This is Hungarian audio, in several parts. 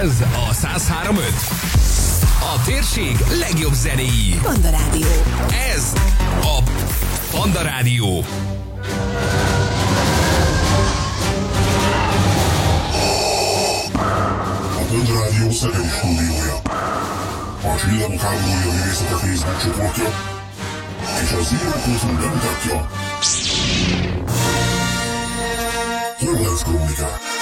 Ez a 1035. A térség legjobb zenéi. Panda Rádió. Ez a Panda Rádió. A Panda Rádió szerelő stúdiója. A Csillagok háborúja művészete Facebook csoportja és a Zero Kultúr bemutatja. Horváth Krónikák.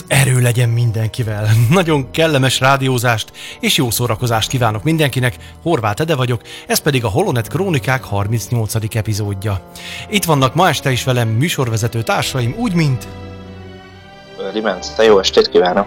Az erő legyen mindenkivel. Nagyon kellemes rádiózást és jó szórakozást kívánok mindenkinek. Horváth Ede vagyok, ez pedig a Holonet Krónikák 38. epizódja. Itt vannak ma este is velem műsorvezető társaim, úgy mint... Riment, te jó estét kívánok!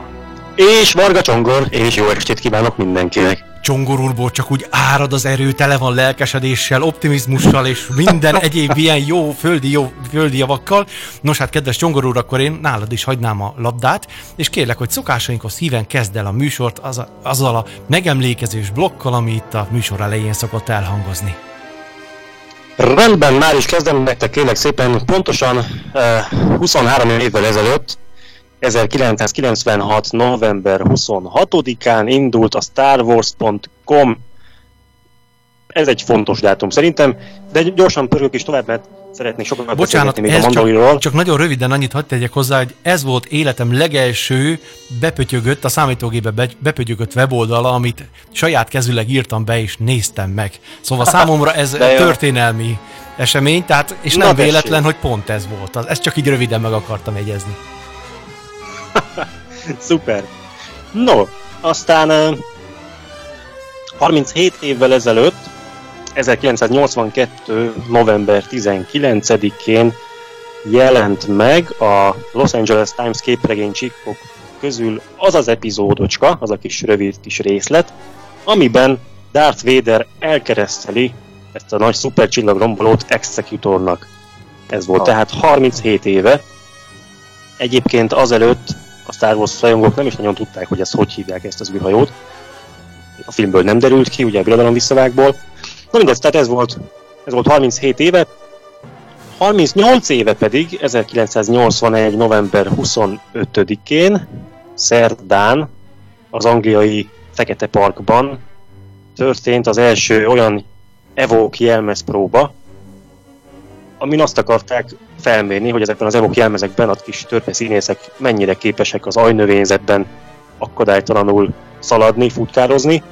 És Varga Csongor, és jó estét kívánok mindenkinek! Csongor úrból csak úgy árad az erő, tele van lelkesedéssel, optimizmussal és minden egyéb ilyen jó földi, jó földi javakkal. Nos hát, kedves Csongor úr, akkor én nálad is hagynám a labdát, és kérlek, hogy szokásainkhoz híven kezd el a műsort az a, azzal a megemlékezős blokkal, ami itt a műsor elején szokott elhangozni. Rendben, már is kezdem nektek kérlek szépen, pontosan uh, 23 évvel ezelőtt 1996. november 26-án indult a StarWars.com. Ez egy fontos dátum szerintem, de gyorsan pörgök is tovább, mert szeretnék sokat Bocsánat, még ez a csak, csak nagyon röviden annyit hadd tegyek hozzá, hogy ez volt életem legelső bepötyögött, a számítógébe be, bepötyögött weboldala, amit saját kezüleg írtam be és néztem meg. Szóval számomra ez történelmi esemény, tehát, és nem Na, véletlen, tessék. hogy pont ez volt. Ezt csak így röviden meg akartam egyezni. Szuper. No, aztán uh, 37 évvel ezelőtt, 1982. november 19-én jelent meg a Los Angeles Times képregény csikkok közül az az epizódocska, az a kis rövid kis részlet, amiben Darth Vader elkereszteli ezt a nagy szupercsillagrombolót Executornak. Ez volt Ah. tehát 37 éve. Egyébként azelőtt a Star Wars rajongók nem is nagyon tudták, hogy ezt hogy hívják ezt az űrhajót. A filmből nem derült ki, ugye a birodalom visszavágból. Na mindez, tehát ez volt, ez volt 37 éve. 38 éve pedig 1981. november 25-én szerdán az angliai Fekete Parkban történt az első olyan Evoke jelmezpróba, amin azt akarták felmérni, hogy ezekben az Evoke jelmezekben a kis törpe színészek mennyire képesek az ajnövényzetben akadálytalanul szaladni, futkározni,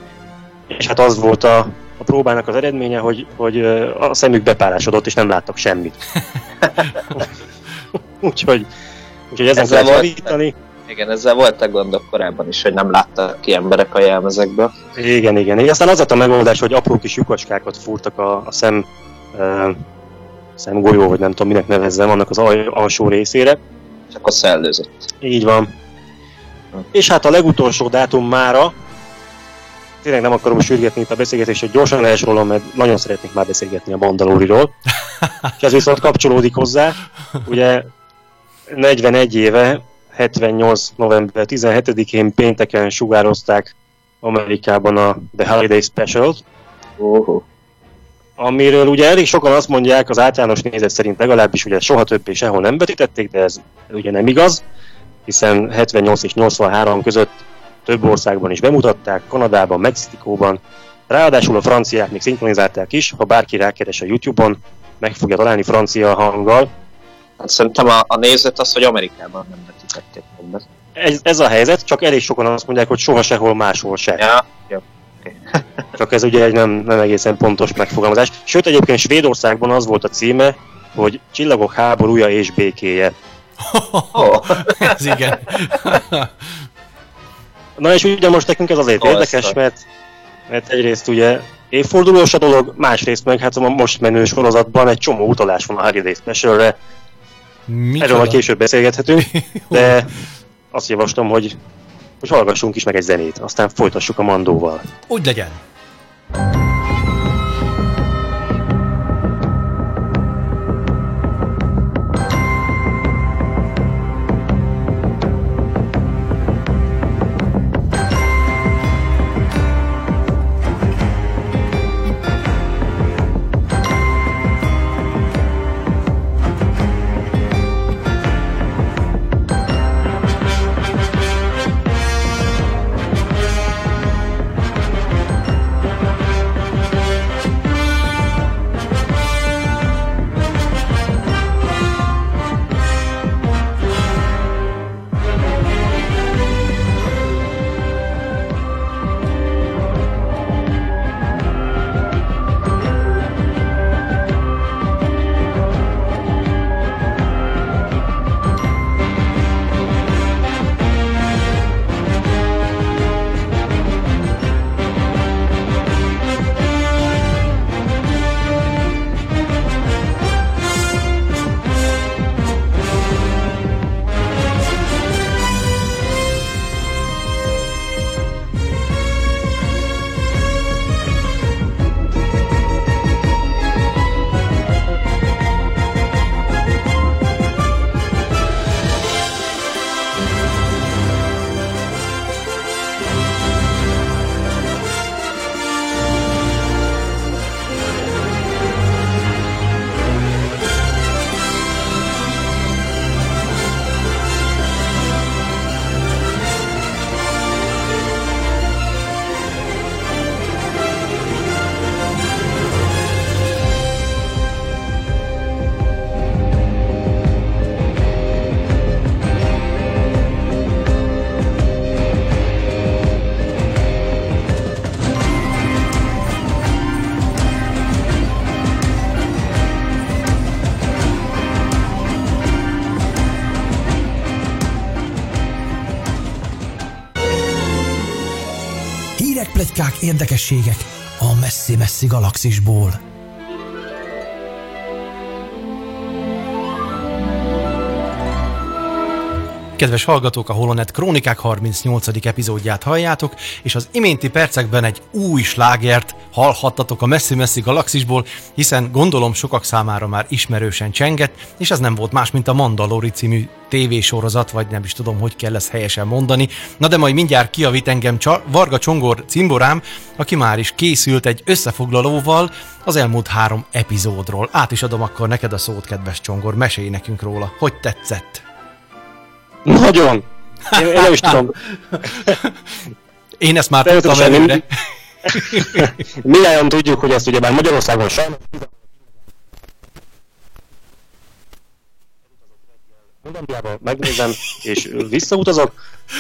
és hát az volt a, a próbának az eredménye, hogy, hogy a szemük bepárásodott, és nem láttak semmit. úgyhogy, úgyhogy ezen Ezzel kell javítani. Igen, ezzel voltak gondok korábban is, hogy nem láttak ki emberek a jelmezekből. Igen, igen. És aztán az lett a megoldás, hogy apró kis lyukacskákat fúrtak a, a szem, uh, szemgolyó, vagy nem tudom minek nevezzem, annak az al- alsó részére. És akkor szellőzött. Így van. És hát a legutolsó dátum mára, tényleg nem akarom sürgetni itt a beszélgetést, hogy gyorsan elsorolom, mert nagyon szeretnék már beszélgetni a Mandaloriról. És ez viszont kapcsolódik hozzá. Ugye 41 éve, 78. november 17-én pénteken sugározták Amerikában a The Holiday Special-t, Uh-huh. Amiről ugye elég sokan azt mondják, az általános nézet szerint legalábbis, hogy ezt soha többé sehol nem vetítették, de ez ugye nem igaz, hiszen 78 és 83 között több országban is bemutatták, Kanadában, Mexikóban, ráadásul a franciák még szinkronizálták is, ha bárki rákeres a YouTube-on, meg fogja találni francia hanggal. Hát szerintem a, a nézet az, hogy Amerikában nem vetítették többet. Ez, ez a helyzet, csak elég sokan azt mondják, hogy soha sehol máshol se. Ja, jó. Csak ez ugye egy nem, nem egészen pontos megfogalmazás. Sőt, egyébként Svédországban az volt a címe, hogy Csillagok háborúja és békéje. Oh. ez igen. Na és ugye most nekünk ez azért érdekes, mert, mert egyrészt ugye évfordulós a dolog, másrészt meg hát a most menő sorozatban egy csomó utalás van a Holiday Specialre, erről majd később beszélgethetünk, de azt javaslom, hogy, hogy hallgassunk is meg egy zenét, aztán folytassuk a mandóval. Úgy legyen. Pletykák, érdekességek a messzi-messzi galaxisból. Kedves hallgatók, a Holonet Krónikák 38. epizódját halljátok, és az iménti percekben egy új slágert hallhattatok a messzi-messzi galaxisból, hiszen gondolom sokak számára már ismerősen csengett, és ez nem volt más, mint a Mandalori című tévésorozat, vagy nem is tudom, hogy kell ezt helyesen mondani. Na de majd mindjárt kiavít engem Csa- Varga Csongor cimborám, aki már is készült egy összefoglalóval az elmúlt három epizódról. Át is adom akkor neked a szót, kedves Csongor, mesélj nekünk róla. Hogy tetszett? Nagyon! Én, én nem is tudom. Én ezt már tudtam előre. Mindjárt tudjuk, hogy ezt ugyebár Magyarországon sem. Hollandiába megnézem, és visszautazok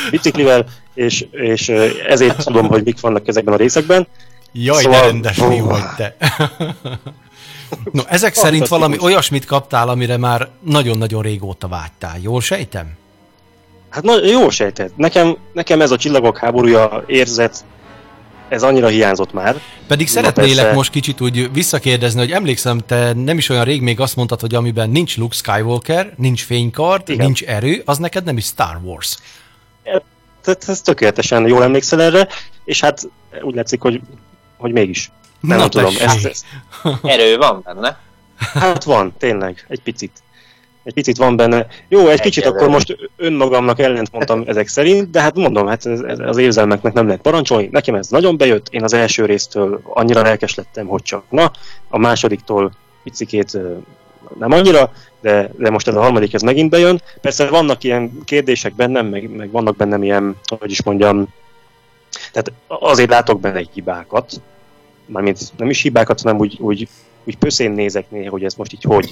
biciklivel, és, és ezért tudom, hogy mik vannak ezekben a részekben. Jaj, Szóval- de rendes fiú vagy te. No, ezek szerint valami olyasmit kaptál, amire már nagyon-nagyon régóta vágytál. Jól sejtem? Hát na, jó sejtett. Nekem, nekem ez a csillagok háborúja érzet, ez annyira hiányzott már. Pedig szeretnélek persze. most kicsit úgy visszakérdezni, hogy emlékszem, te nem is olyan rég még azt mondtad, hogy amiben nincs Luke Skywalker, nincs fénykard, Igen. nincs erő, az neked nem is Star Wars. Tehát ez tökéletesen jól emlékszel erre, és hát úgy látszik, hogy, hogy mégis. Nem, Na nem tudom, ezt, ezt, Erő van benne. hát van, tényleg, egy picit. Egy picit van benne. Jó, egy kicsit Egyelőre. akkor most önmagamnak ellent mondtam ezek szerint, de hát mondom, hát ez, ez, az érzelmeknek nem lehet parancsolni. Nekem ez nagyon bejött, én az első résztől annyira lelkes lettem, hogy csak na, a másodiktól picikét nem annyira, de, de most ez a harmadik ez megint bejön. Persze vannak ilyen kérdések bennem, meg, meg vannak bennem ilyen, hogy is mondjam, tehát azért látok benne hibákat, mármint nem is hibákat, hanem úgy, úgy, úgy pöszén nézek néha, hogy ez most így hogy.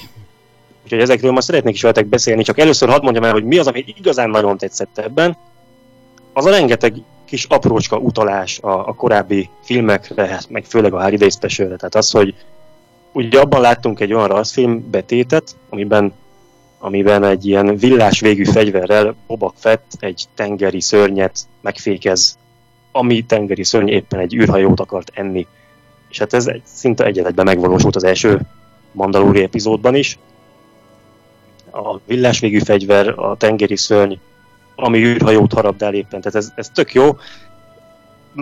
Úgyhogy ezekről ma szeretnék is veletek beszélni, csak először hadd mondjam el, hogy mi az, ami igazán nagyon tetszett ebben. Az a rengeteg kis aprócska utalás a, a korábbi filmekre, hát meg főleg a Harry Day special Tehát az, hogy ugye abban láttunk egy olyan rajzfilm betétet, amiben, amiben egy ilyen villás végű fegyverrel Boba Fett egy tengeri szörnyet megfékez, ami tengeri szörny éppen egy űrhajót akart enni. És hát ez egy, szinte egyetegyben megvalósult az első Mandalori epizódban is. A villás végű fegyver, a tengeri szörny, ami űrhajót harabdál éppen. Tehát ez, ez tök jó.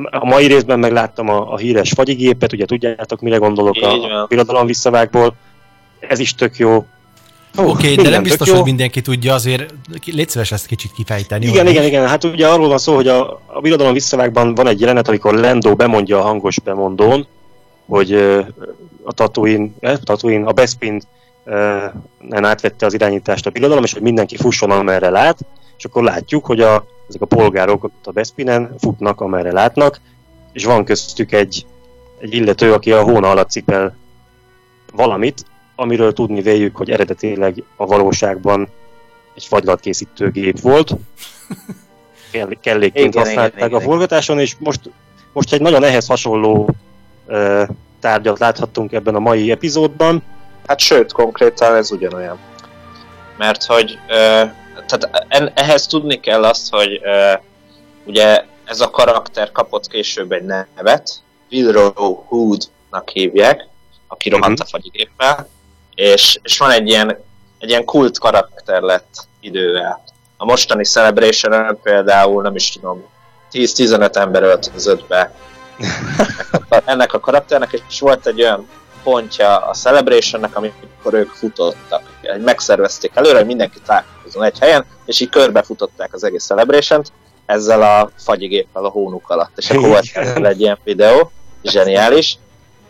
A mai részben megláttam a, a híres fagyigépet, ugye tudjátok, mire gondolok a, a birodalom visszavágból. Ez is tök jó. Oké, okay, de nem tök biztos, jó. hogy mindenki tudja, azért légy szíves ezt kicsit kifejteni. Igen, hogy- igen, igen. Hát ugye arról van szó, hogy a, a birodalom visszavágban van egy jelenet, amikor Lendo bemondja a hangos bemondón, hogy a Tatooine, eh, Tatooine a Bespin átvette az irányítást a birodalom, és hogy mindenki fusson, amerre lát, és akkor látjuk, hogy a, ezek a polgárok ott a Bespinen futnak, amerre látnak, és van köztük egy, egy illető, aki a hóna alatt cipel valamit, amiről tudni véljük, hogy eredetileg a valóságban egy fagylatkészítő gép volt. Kell, kellékként Igen, használták igen, a igen. forgatáson, és most, most egy nagyon ehhez hasonló ö, tárgyat láthattunk ebben a mai epizódban. Hát sőt, konkrétan ez ugyanolyan. Mert hogy ö, tehát en, ehhez tudni kell azt, hogy ö, ugye ez a karakter kapott később egy nevet, Wilrow Hoodnak hívják, aki rohant a fagyigéppel, és, és van egy ilyen, egy ilyen kult karakter lett idővel. A mostani celebration például, nem is tudom, 10-15 ember öltözött be ennek a, ennek a karakternek, és volt egy olyan pontja a Celebrationnek, amikor ők futottak. Megszervezték előre, hogy mindenki találkozon egy helyen, és így körbefutották az egész celebration ezzel a fagyigéppel a hónuk alatt. És akkor volt egy ilyen videó, zseniális.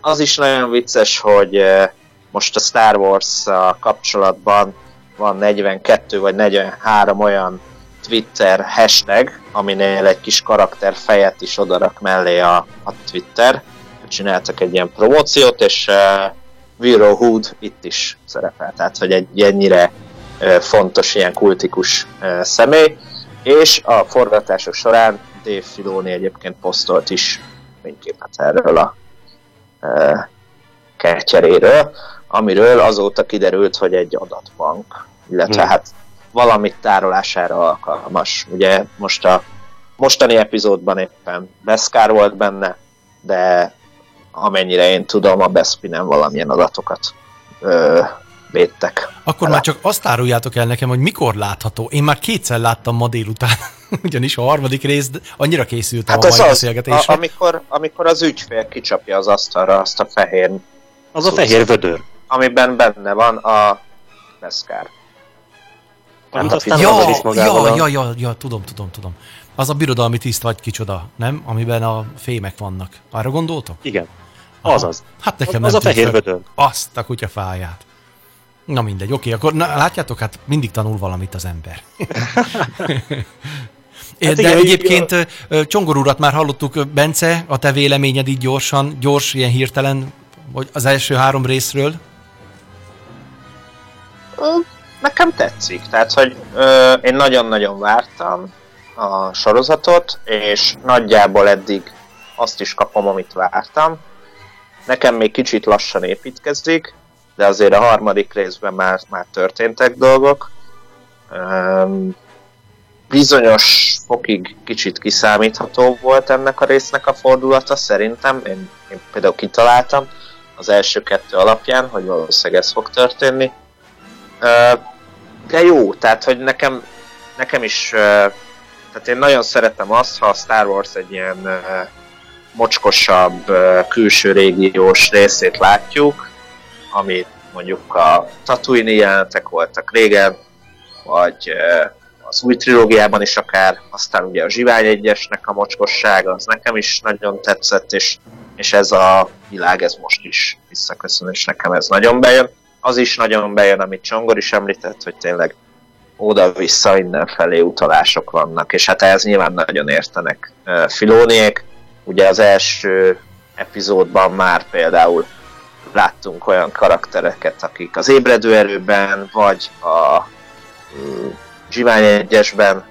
Az is nagyon vicces, hogy eh, most a Star wars kapcsolatban van 42 vagy 43 olyan Twitter hashtag, aminél egy kis karakter fejet is odarak mellé a, a Twitter. Csináltak egy ilyen promóciót, és uh, Vero Hood itt is szerepel. Tehát, hogy egy ennyire uh, fontos, ilyen kultikus uh, személy. És a forgatások során Dave Filoni egyébként posztolt is fényképet erről a uh, kertyeréről, amiről azóta kiderült, hogy egy adatbank, illetve Hmm. hát valamit tárolására alkalmas. Ugye most a mostani epizódban éppen Beskar volt benne, de amennyire én tudom, a Bespinen valamilyen adatokat ö, védtek. Akkor már csak azt áruljátok el nekem, hogy mikor látható. Én már kétszer láttam ma délután, ugyanis a harmadik rész annyira készültem Hát a mai az, a, beszélgetésre. amikor, amikor az ügyfél kicsapja az asztalra azt a fehér, Az a fehér vödör. amiben benne van a Beskar. Amit a aztán. Ja, magával ja, ja, ja, ja, tudom, tudom, tudom. Az a birodalmi tiszt vagy kicsoda, nem? Amiben a fémek vannak. Arra gondoltok? Igen. Aha. Azaz. Hát nekem Az nem a fehér vödör. Azt a kutyafáját. Na mindegy, oké, akkor na, látjátok, hát mindig tanul valamit az ember. Hát De igen, egyébként ö, Csongor urat már hallottuk, Bence, a te véleményed így gyorsan, gyors, ilyen hirtelen, vagy az első három részről. Nekem tetszik, tehát hogy ö, én nagyon-nagyon vártam a sorozatot, és nagyjából eddig azt is kapom, amit vártam. Nekem még kicsit lassan építkezik, de azért a harmadik részben már, már történtek dolgok. Öm, bizonyos fokig kicsit kiszámítható volt ennek a résznek a fordulata, szerintem. Én, én például kitaláltam az első kettő alapján, hogy valószínűleg ez fog történni. Ö, de jó, tehát hogy nekem, nekem is, ö, tehát én nagyon szeretem azt, ha a Star Wars egy ilyen ö, mocskosabb külső régiós részét látjuk, amit mondjuk a Tatooine jelenetek voltak régen, vagy az új trilógiában is akár, aztán ugye a Zsivány egyesnek a mocskossága, az nekem is nagyon tetszett, és, és ez a világ, ez most is visszaköszön, és nekem ez nagyon bejön. Az is nagyon bejön, amit Csongor is említett, hogy tényleg oda-vissza mindenfelé utalások vannak, és hát ehhez nyilván nagyon értenek ö, Filóniék. Ugye az első epizódban már például láttunk olyan karaktereket, akik az ébredő erőben, vagy a mm, Zsivány egyesben,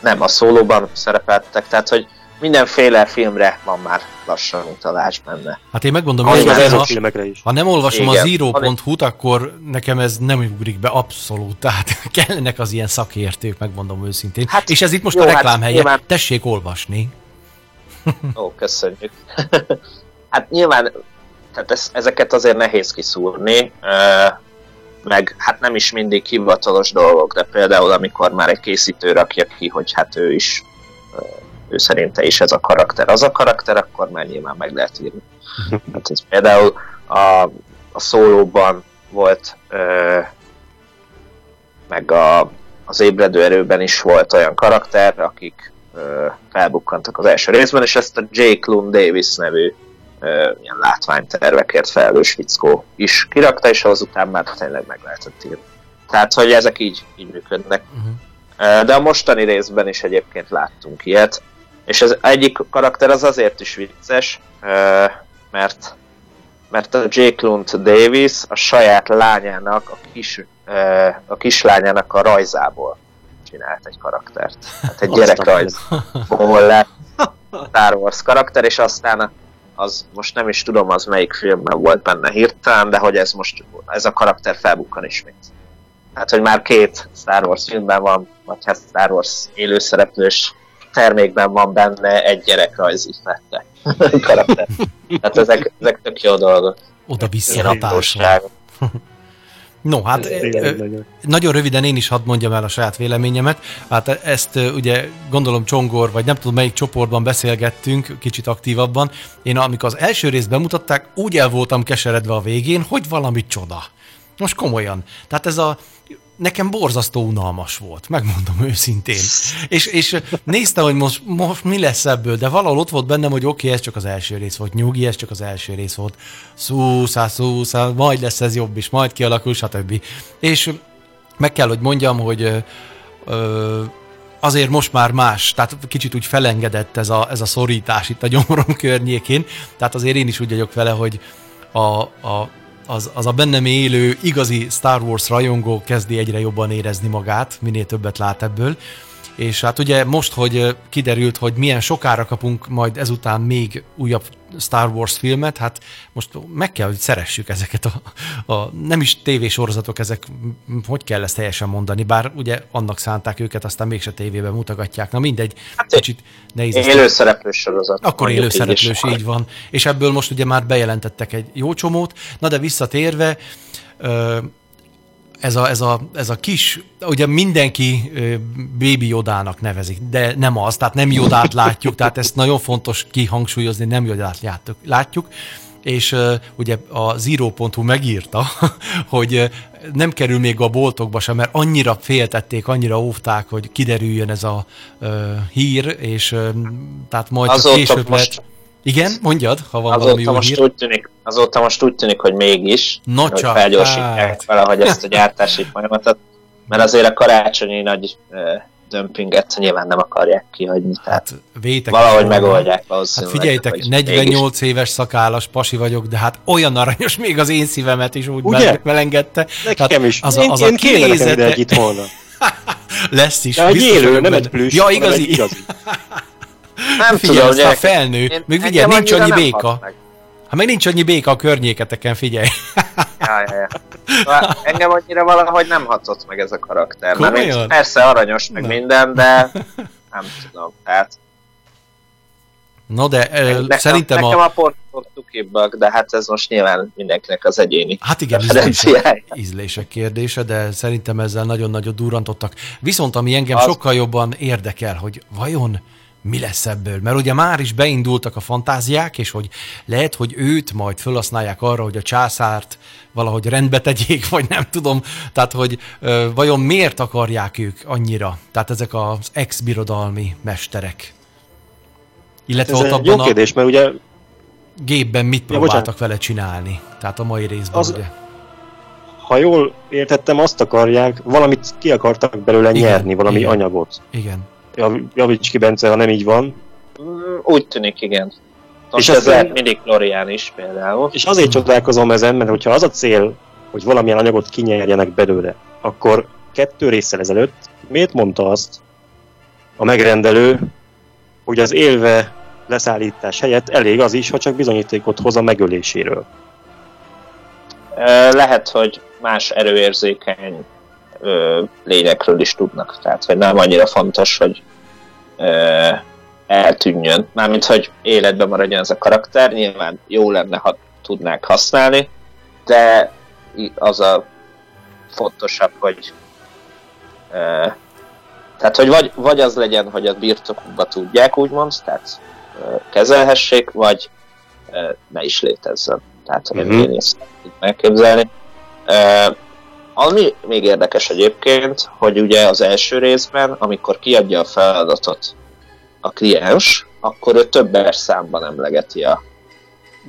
nem a szólóban szerepeltek, tehát hogy mindenféle filmre van már lassan utalás benne. Hát én megmondom, hogy az Igen. Ezok ha, filmekre is. ha nem olvasom Igen. a zero.hu-t, akkor nekem ez nem ugrik be abszolút. Tehát kellenek az ilyen szakértők, megmondom őszintén. Hát, És ez itt most jó, a hát reklám helye. nyilván- Tessék olvasni. Ó, köszönjük. hát nyilván, tehát ez, ezeket azért nehéz kiszúrni, meg hát nem is mindig hivatalos dolgok, de például amikor már egy készítő rakja ki, hogy hát ő is ő szerinte is ez a karakter az a karakter, akkor már nyilván meg lehet írni. Hát ez például a, a szólóban volt, meg a, az ébredő erőben is volt olyan karakter, akik felbukkantak az első részben, és ezt a J. Clun Davis nevű ilyen látványtervekért felelős fickó is kirakta, és azután már tényleg meg lehetett írni. Tehát, hogy ezek így, így működnek. Uh-huh. De a mostani részben is egyébként láttunk ilyet, és az egyik karakter az azért is vicces, mert mert a J. Clunt Davis a saját lányának, a, kis, a kislányának a rajzából csinált egy karaktert. Hát egy gyerekrajzból lett Star Wars karakter, és aztán az most nem is tudom, az melyik filmben volt benne hirtelen, de hogy ez most, ez a karakter felbukkan ismét. Hát, hogy már két Star Wars filmben van, vagy hát Star Wars élőszereplős termékben van benne egy gyerekrajzi fette karakter. Tehát ezek, ezek tök jó dolgok. Oda-vissza No, hát Igen, nagyon röviden én is hadd mondjam el a saját véleményemet. Hát ezt ugye gondolom Csongor, vagy nem tudom melyik csoportban beszélgettünk, kicsit aktívabban. Én amikor az első részt bemutatták, úgy el voltam keseredve a végén, hogy valami csoda. Most komolyan. Tehát ez a nekem borzasztó unalmas volt, megmondom őszintén. És, és néztem, hogy most, most mi lesz ebből, de valahol ott volt bennem, hogy oké, okay, ez csak az első rész volt, nyugi, ez csak az első rész volt, szúszá, szúszá, majd lesz ez jobb is, majd kialakul, stb. És meg kell, hogy mondjam, hogy ö, azért most már más, tehát kicsit úgy felengedett ez a, ez a szorítás itt a gyomorom környékén, tehát azért én is úgy vagyok vele, hogy a, a az, az a bennem élő, igazi Star Wars rajongó kezdi egyre jobban érezni magát, minél többet lát ebből. És hát ugye most, hogy kiderült, hogy milyen sokára kapunk majd ezután még újabb Star Wars filmet, hát most meg kell, hogy szeressük ezeket a, a nem is tévésorozatok, ezek, hogy kell ezt teljesen mondani, bár ugye annak szánták őket, aztán mégse tévében mutogatják. Na mindegy, hát kicsit nehéz. Élőszereplős sorozat. Akkor élőszereplős, így, így van. És ebből most ugye már bejelentettek egy jó csomót, na de visszatérve, ez a, ez, a, ez a kis, ugye mindenki Baby Jodának nevezik, de nem az, tehát nem Jodát látjuk, tehát ezt nagyon fontos kihangsúlyozni, nem Jodát látjuk, látjuk. És uh, ugye a Zero.hu megírta, hogy uh, nem kerül még a boltokba sem, mert annyira féltették, annyira óvták, hogy kiderüljön ez a uh, hír, és tehát majd Azóta később most... lehet igen, mondjad, ha van azóta valami jó most hír. Úgy tűnik, azóta most úgy tűnik, hogy mégis, no, hogy csak, felgyorsítják hát. valahogy ezt a gyártási folyamatot, mert azért a karácsonyi nagy dömpinget nyilván nem akarják kihagyni, tehát hát, vétek valahogy megoldják valószínűleg. Hát figyeljtek, 48 mégis. éves szakállas pasi vagyok, de hát olyan aranyos, még az én szívemet is úgy Ugye? melengedte. Nekem is. Az a, az én, a kinézete... egy itt volna. Lesz is. De egy élő, nem egy plüss, ja, igazi. igazi. Nem figyelj, tudom, gyerek, felnő. Én, még figyelj, nincs annyi béka. Ha meg nincs annyi béka a környéketeken, figyelj. Ja, ja, ja. Szóval engem annyira valahogy nem hatott meg ez a karakter. Mert persze aranyos, meg Na. minden, de nem tudom, tehát... No, de nekem, szerintem nekem a... a port tukibbak, de hát ez most nyilván mindenkinek az egyéni Hát igen, ízlések, ízlések kérdése, de szerintem ezzel nagyon-nagyon durrantottak. Viszont ami engem az... sokkal jobban érdekel, hogy vajon mi lesz ebből. Mert ugye már is beindultak a fantáziák, és hogy lehet, hogy őt majd felhasználják arra, hogy a császárt valahogy rendbe tegyék, vagy nem tudom. Tehát, hogy ö, vajon miért akarják ők annyira? Tehát ezek az ex-birodalmi mesterek. Illetve Ez ott abban jó kérdés, mert ugye gépben mit próbáltak ja, vele csinálni? Tehát a mai részben az, ugye. Ha jól értettem, azt akarják, valamit ki akartak belőle igen, nyerni, valami igen, anyagot. Igen. Javíts ki, Bence, ha nem így van. Mm, úgy tűnik, igen. Most és ez lehet mindig Florian is például. És azért csodálkozom ezen, mert hogyha az a cél, hogy valamilyen anyagot kinyerjenek belőle, akkor kettő részsel ezelőtt miért mondta azt a megrendelő, hogy az élve leszállítás helyett elég az is, ha csak bizonyítékot hoz a megöléséről? Lehet, hogy más erőérzékeny ö, lényekről is tudnak. Tehát, hogy nem annyira fontos, hogy ö, eltűnjön. Mármint, hogy életben maradjon ez a karakter. Nyilván jó lenne, ha tudnák használni, de az a fontosabb, hogy uh, tehát, hogy vagy, vagy az legyen, hogy a birtokukba tudják, úgymond, tehát uh, kezelhessék, vagy uh, ne is létezzen. Tehát, hogy Mhm. én ezt így megképzelni. Uh, ami még érdekes egyébként, hogy ugye az első részben, amikor kiadja a feladatot a kliens, akkor ő több számban emlegeti a...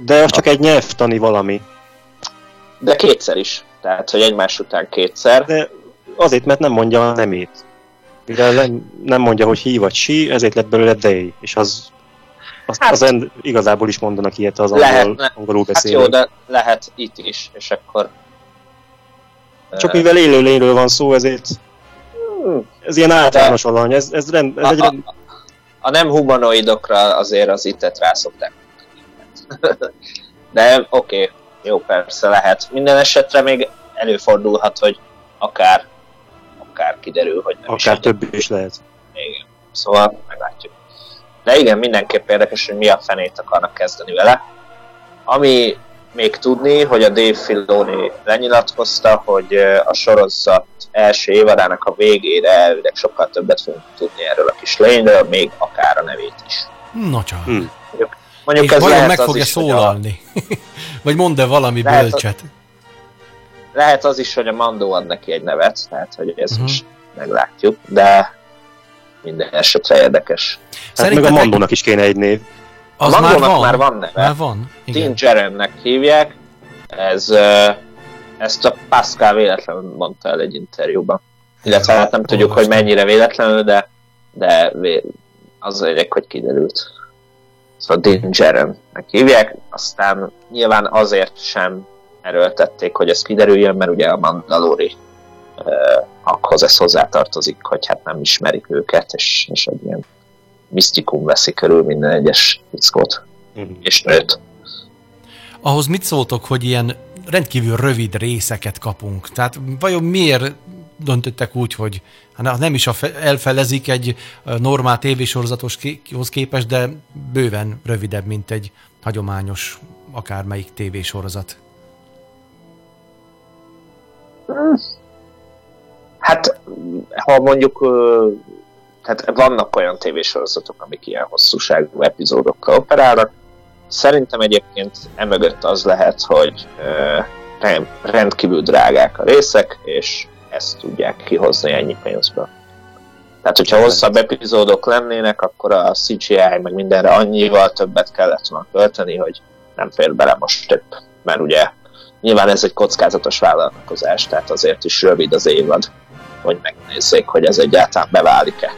De az csak egy nyelvtani valami. De kétszer is. Tehát, hogy egymás után kétszer. De azért, mert nem mondja a nemét. Mivel nem, nem mondja, hogy he vagy she, ezért lett belőle they, és az, az, Hát- az end, igazából is mondanak ilyet az Lehet, angol, ne- angolul Hát beszélők. jó, de lehet itt is, és akkor... Csak mivel élő lényről van szó, ezért hmm, ez ilyen általános alany, ez, ez, rend, ez a, egy a, rend, a nem humanoidokra azért az ittet rászokták. De oké, okay, jó persze lehet. Minden esetre még előfordulhat, hogy akár akár kiderül, hogy nem is akár egy- több is lehet. Igen. Szóval meglátjuk. De igen, mindenképp érdekes, hogy mi a fenét akarnak kezdeni vele. Ami még tudni, hogy a Dave Filoni lenyilatkozta, hogy a sorozat első évadának a végére elvileg sokkal többet fogunk tudni erről a kis lényről, még akár a nevét is. Na csak. Hm. Mondjuk És ez vajon lehet meg az fogja hogy a, szólalni? Vagy mond-e valami Lehet, bölcset? lehet az is, hogy a Mandó ad neki egy nevet, tehát hogy ezt Mhm. most meglátjuk, de minden esetre érdekes. Hát meg a Mandónak is kéne egy név. Az a már van. már van neve. Már van? Dean Igen. Jerennek hívják. Ez, ezt a Pascal véletlenül mondta el egy interjúban. Illetve hát nem tudjuk, hogy mennyire véletlenül, de, de az lényeg, hogy kiderült. Szóval Dean Jerennek hívják, aztán nyilván azért sem erőltették, hogy ez kiderüljön, mert ugye a Mandalori uh, ahhoz ez hozzátartozik, hogy hát nem ismerik őket, és, és egy ilyen misztikum veszi körül minden egyes fickót Mhm. és nőt. Ahhoz mit szóltok, hogy ilyen rendkívül rövid részeket kapunk? Tehát vajon miért döntöttek úgy, hogy hát nem is a fe- elfelezik egy normál tévésorozatoshoz képest, de bőven rövidebb, mint egy hagyományos akármelyik tévésorozat. Hát, ha mondjuk, tehát vannak olyan tévésorozatok, amik ilyen hosszúságú epizódokkal operálnak. Szerintem egyébként emögött az lehet, hogy rend- rendkívül drágák a részek, és ezt tudják kihozni ennyi pénzből. Tehát, hogyha hosszabb epizódok lennének, akkor a CGI meg mindenre annyival többet kellett volna költeni, hogy nem fér bele most több. Mert ugye nyilván ez egy kockázatos vállalkozás, tehát azért is rövid az évad, hogy megnézzék, hogy ez egyáltalán beválik-e.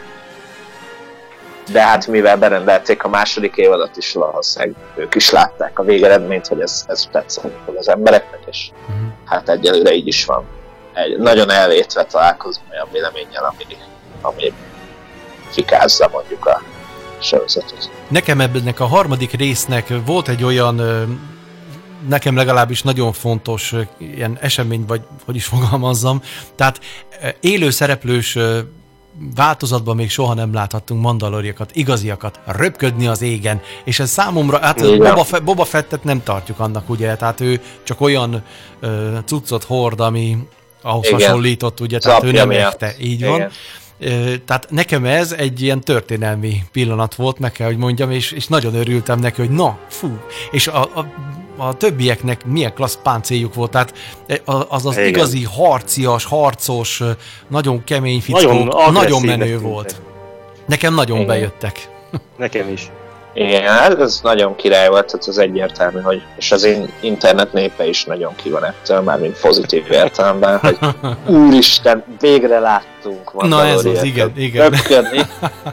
De hát mivel berendelték a második évadot is, valószínűleg ők is látták a végeredményt, hogy ez, ez tetszett az embereknek, és Mhm. hát egyelőre így is van. Egy, nagyon elvétve találkozom olyan véleménnyel, ami, ami fikázza mondjuk a sorozatot. Nekem ennek a harmadik résznek volt egy olyan, nekem legalábbis nagyon fontos ilyen esemény, vagy hogy is fogalmazzam, tehát élő szereplős változatban még soha nem láthattunk mandaloriakat, igaziakat, röpködni az égen, és ez számomra, hát Igen. Boba, Fe- Boba Fettet nem tartjuk annak, ugye, tehát ő csak olyan ö, cuccot hord, ami ahhoz Igen. hasonlított, ugye, tehát ő apja nem miatt. echte, így van. Ö, Tehát nekem ez egy ilyen történelmi pillanat volt, meg kell, hogy mondjam, és, és nagyon örültem neki, hogy na, fú, és a, a, a többieknek milyen klassz páncéljuk volt, tehát az az Igen. igazi harcias, harcos, ö, nagyon kemény fickók, Nagyon nagyon, menő tűntek. volt. Nekem nagyon Igen. bejöttek. Nekem is. Igen, hát ez nagyon király volt, tehát az egyértelmű, hogy, és az in- internet népe is nagyon ki van ettől, már mint pozitív értelemben, hogy úristen, végre láttunk Na ez az, igen, igen. röpködni.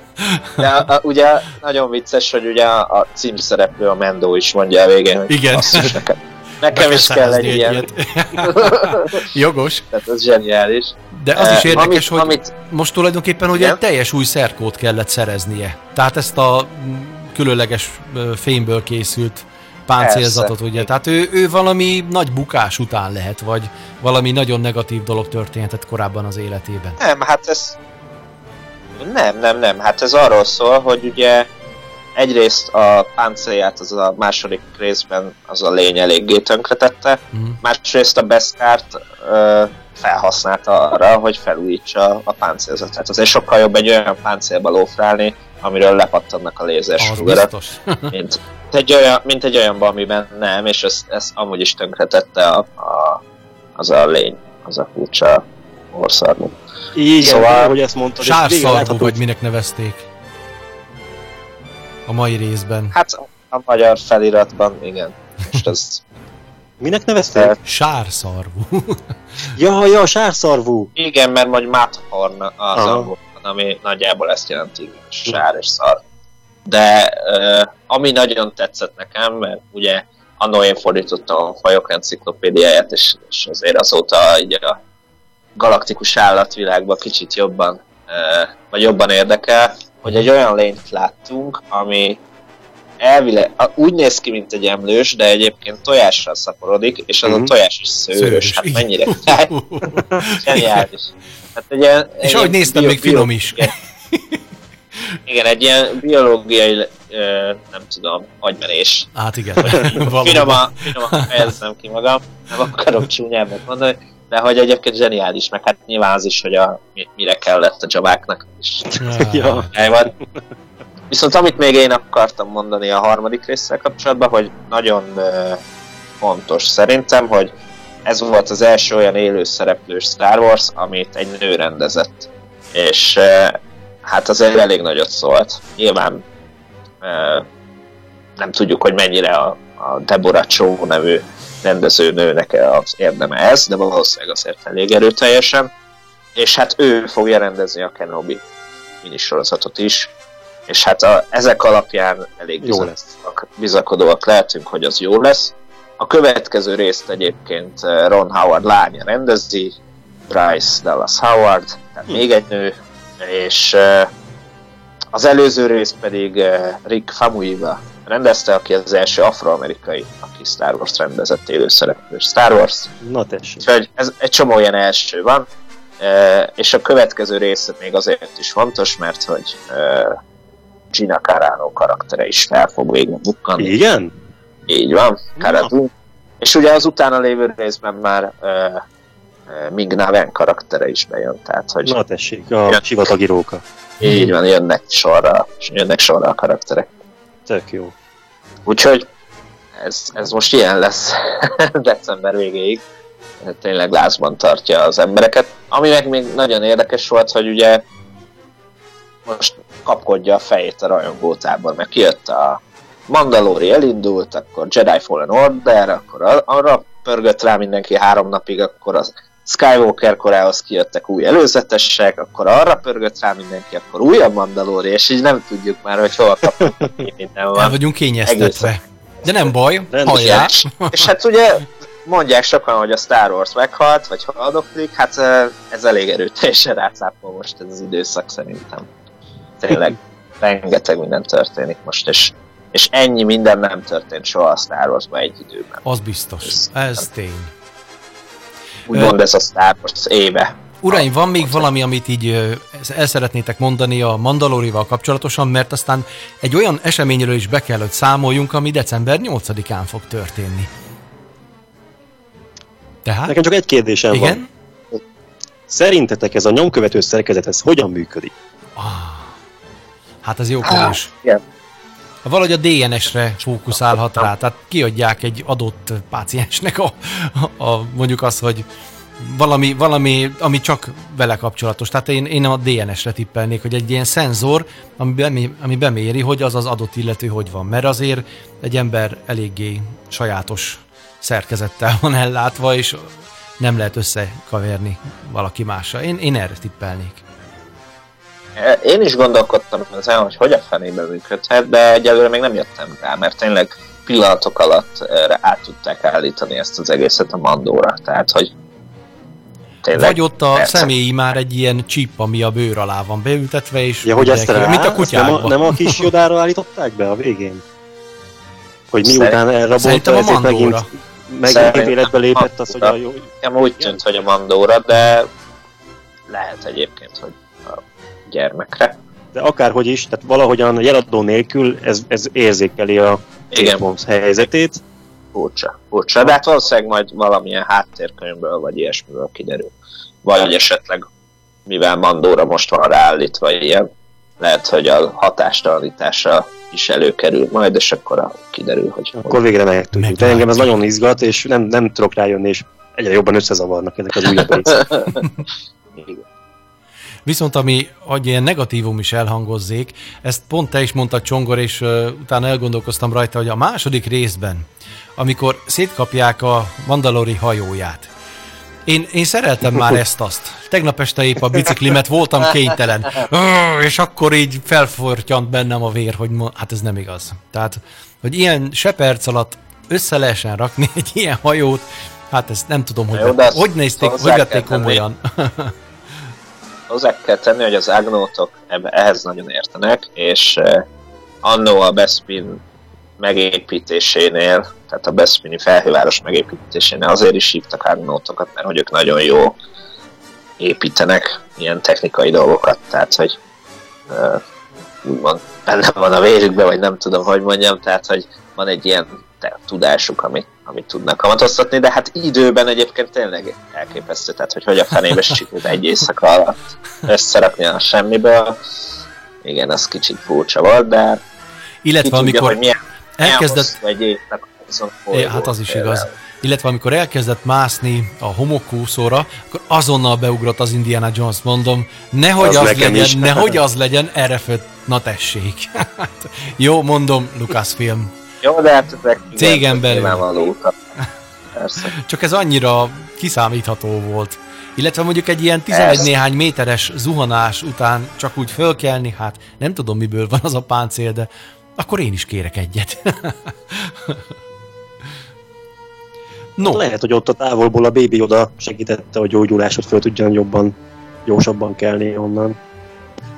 De a, a, ugye nagyon vicces, hogy ugye a, a címszereplő, a Mendo is mondja a végén, hogy Igen. basszus, nekem, is kell egy ilyen. Jogos, Tehát ez zseniális. de az is Eh, érdekes, amit, hogy Amit, most tulajdonképpen ugye Igen? egy teljes új szerkót kellett szereznie. Tehát ezt a különleges fémből készült páncélzatot, Persze. ugye. Tehát ő, ő valami nagy bukás után lehet, vagy valami nagyon negatív dolog történhetett korábban az életében. Nem, hát ez... Nem, nem, nem. Hát ez arról szól, hogy ugye egyrészt a páncélját az a második részben az a lény eléggé tönkretette, Mhm. másrészt a Beskart ö, felhasználta arra, hogy felújítsa a páncélzatát. Azért sokkal jobb egy olyan páncélba lófrálni, amiről lepattannak a lézersugarak, mint egy olyan, mint egy olyanban, amiben nem, és ez, ez amúgy is tönkretette a, a, az a lény, az a furcsa orszarmú. Igen, Szóval- hogy ezt mondtad, Sárszarvú, vagy minek nevezték. A mai részben. Hát a magyar feliratban, igen. Most ez Minek nevezted? Sárszarvú. Ja, ja, sárszarvú. Igen, mert majd Mathorn az Aha. angolban, ami nagyjából ezt jelenti, igen, sár és szar. De ami nagyon tetszett nekem, mert ugye annól én fordítottam a fajok enciklopédiáját, és, és azért azóta így a galaktikus állatvilágban kicsit jobban, vagy jobban érdekel, hogy egy olyan lényt láttunk, ami elvileg a- úgy néz ki, mint egy emlős, de egyébként tojással szaporodik, és az Mhm. a tojás is szőrös. Szőrös, Hát igen. mennyire Geniális. Hát egy ilyen, És ahogy néztem, még finom is. Igen, egy ilyen biológiai, ö, nem tudom, agymenés. Hát igen. Finoman, finoman fejezzem ki magam, nem akarok csúnyábbet mondani, de hogy egyébként zseniális, meg hát nyilván az is, hogy a, mi- mire kellett a dzsabáknak. És Ja. van. Viszont amit még én akartam mondani a harmadik résszel kapcsolatban, hogy nagyon fontos szerintem, hogy ez volt az első olyan élő szereplős Star Wars, amit egy nő rendezett. És hát azért elég nagyot szólt. Nyilván nem tudjuk, hogy mennyire a, a Deborah Chow nevű rendezőnőnek az érdeme ez, de valószínűleg azért elég erőteljesen. És hát ő fogja rendezni a Kenobi minisorozatot is, és hát a, ezek alapján elég Jó bizakodóak, bizakodóak lehetünk, hogy az jó lesz. A következő részt egyébként eh, Ron Howard lánya rendezi, Bryce Dallas Howard, tehát még egy nő, és eh, az előző rész pedig eh, Rick Famuyiwa rendezte, aki az első afroamerikai, aki Star Wars rendezett élőszereplő Star Wars. Na tessék. Úgyhogy ez egy csomó ilyen első van, és a következő rész még azért is fontos, mert hogy Gina Carano karaktere is fel fog végre bukkanni. Igen? Így van, Carano. És ugye az utána lévő részben már e, Ming Na Wen karaktere is bejön, tehát hogy Na tessék, a Ja. sivatagi róka. így van, jönnek sorra, jönnek sorra a karakterek. Tök jó. Úgyhogy ez, ez most ilyen lesz december végéig. Tényleg lázban tartja az embereket. Ami meg még nagyon érdekes volt, hogy ugye most kapkodja a fejét a rajongótábor, mert kijött a Mandalori elindult, akkor Jedi Fallen Order, akkor arra pörgött rá mindenki három napig, akkor az Skywalker korához kijöttek új előzetesek, akkor arra pörgött rá mindenki, akkor újabb Mandalori, és így nem tudjuk már, hogy hol kapunk, mi minden El van. vagyunk kényeztetve. De nem baj, hajrá. És, és hát ugye mondják sokan, hogy a Star Wars meghalt, vagy haldoklik, hát ez elég erőteljesen rácápol most ez az időszak szerintem. Tényleg rengeteg minden történik most, és, és ennyi minden nem történt soha a Star Warsban egy időben. Az biztos. Ez tény. Úgymond ez a Star Wars éve. Uraim, van még valami, amit így ö, el szeretnétek mondani a Mandalorival kapcsolatosan, mert aztán egy olyan eseményről is be kell, hogy számoljunk, ami december 8-án fog történni. Tehát? Nekem csak egy kérdésem van. Igen? Szerintetek ez a nyomkövető szerkezet, ez hogyan működik? Ah, hát ez jó kérdés. igen. Valahogy a DNS-re fókuszálhat rá, tehát kiadják egy adott páciensnek a, a, a mondjuk az, hogy valami, valami, ami csak vele kapcsolatos. Tehát én, én a DNS-re tippelnék, hogy egy ilyen szenzor, ami, bemé, ami beméri, hogy az az adott illető hogy van. Mert azért egy ember eléggé sajátos szerkezettel van ellátva, és nem lehet összekaverni valaki mással. Én, én erre tippelnék. Én is gondolkodtam ezen, hogy hogy a fenébe működhet, de egyelőre még nem jöttem rá, mert tényleg pillanatok alatt erre át tudták állítani ezt az egészet a mandóra. Tehát, hogy tényleg Vagy ott a persze. személyi már egy ilyen csíp, ami a bőr alá van beültetve, és Ja, hogy ezt rá, mint a ezt nem, a, kutyákban. nem a kis jodára állították be a végén? Hogy miután elrabolta, ezért megint, Mandóra. megint életbe lépett az, hogy a jó... Nekem úgy tűnt, hogy a mandóra, de lehet egyébként, hogy gyermekre. de akárhogy is, tehát valahogyan a jeladó nélkül ez, ez érzékeli a Igen. James helyzetét. Furcsa, furcsa. De hát valószínűleg majd valamilyen háttérkönyvből, vagy ilyesmiből kiderül. Vagy esetleg, mivel Mandóra most van ráállítva ilyen, lehet, hogy a hatástalanítása is előkerül majd, és akkor a, kiderül, hogy... Akkor végre megtudjuk. De engem ez nagyon izgat, és nem, nem tudok rájönni, és egyre jobban összezavarnak ezek az újabb részek. Viszont ami, hogy ilyen negatívum is elhangozzék, ezt pont te is mondtad Csongor, és uh, utána elgondolkoztam rajta, hogy a második részben, amikor szétkapják a Mandalori hajóját, én, én szereltem már ezt-azt. Tegnap este épp a biciklimet voltam kénytelen. És akkor így felfortyant bennem a vér, hogy hát ez nem igaz. Tehát, hogy ilyen se perc alatt össze lehessen rakni egy ilyen hajót, hát ezt nem tudom, hogy, Jó, hogy nézték, hogy vették tenni. Hozzá kell tenni, hogy az agnótok ehhez nagyon értenek, és eh, annó a Bespin megépítésénél, tehát a Bespini felhőváros megépítésénél azért is hívtak agnótokat, mert hogy ők nagyon jó építenek ilyen technikai dolgokat, tehát hogy uh, úgymond benne van a vérükbe, vagy nem tudom, hogy mondjam, tehát hogy van egy ilyen tudásuk, amit, amit tudnak kamatoztatni, de hát időben egyébként tényleg elképesztő, tehát hogy hogy a fenébe sikerült egy éjszaka alatt összerakni a semmiből. Igen, az kicsit furcsa volt, de ki Illetve tudja, amikor hogy milyen, milyen elkezdett, hosszú egy évnek azon É, hát az is igaz. Illetve amikor elkezdett mászni a homokúszóra, akkor azonnal beugrott az Indiana Jones, mondom, nehogy Az az, legyen, is. nehogy az legyen, erre föl, na tessék. Hát, Jó, mondom, Lucasfilm. Jó, de hát ezek Cégen belül. Persze. Csak ez annyira kiszámítható volt. Illetve mondjuk egy ilyen 11 Ez. néhány méteres zuhanás után csak úgy fölkelni, hát nem tudom miből van az a páncél, de akkor én is kérek egyet. no, Lehet, hogy ott a távolból a bébi oda segítette, hogy gyógyulásot föl tudjan jobban, gyorsabban kelni onnan.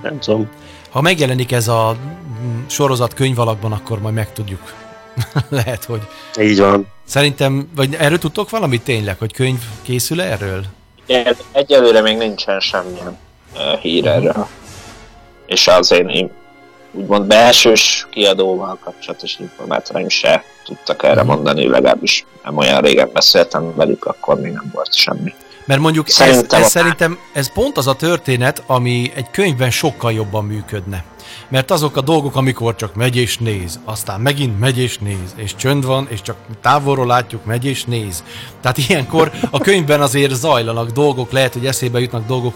Nem tudom. Ha megjelenik ez a mm, sorozat könyv alakban, akkor majd megtudjuk. Lehet, hogy. Így van. Szerintem, vagy erről tudtok valamit tényleg, hogy könyv készül erről? Igen, egyelőre még nincsen semmilyen uh, hír erről. És az én én úgymond belsős kiadóval kapcsolatos informátoraim se tudtak erre mondani, legalábbis nem olyan régen beszéltem velük, akkor még nem volt semmi. Mert mondjuk ez, Szerintem ez, a- szerintem ez pont az a történet, ami egy könyvben sokkal jobban működne. Mert azok a dolgok, amikor csak megy és néz, aztán megint megy és néz, és csönd van, és csak távolról látjuk, megy és néz. Tehát ilyenkor a könyvben azért zajlanak dolgok, lehet, hogy eszébe jutnak dolgok,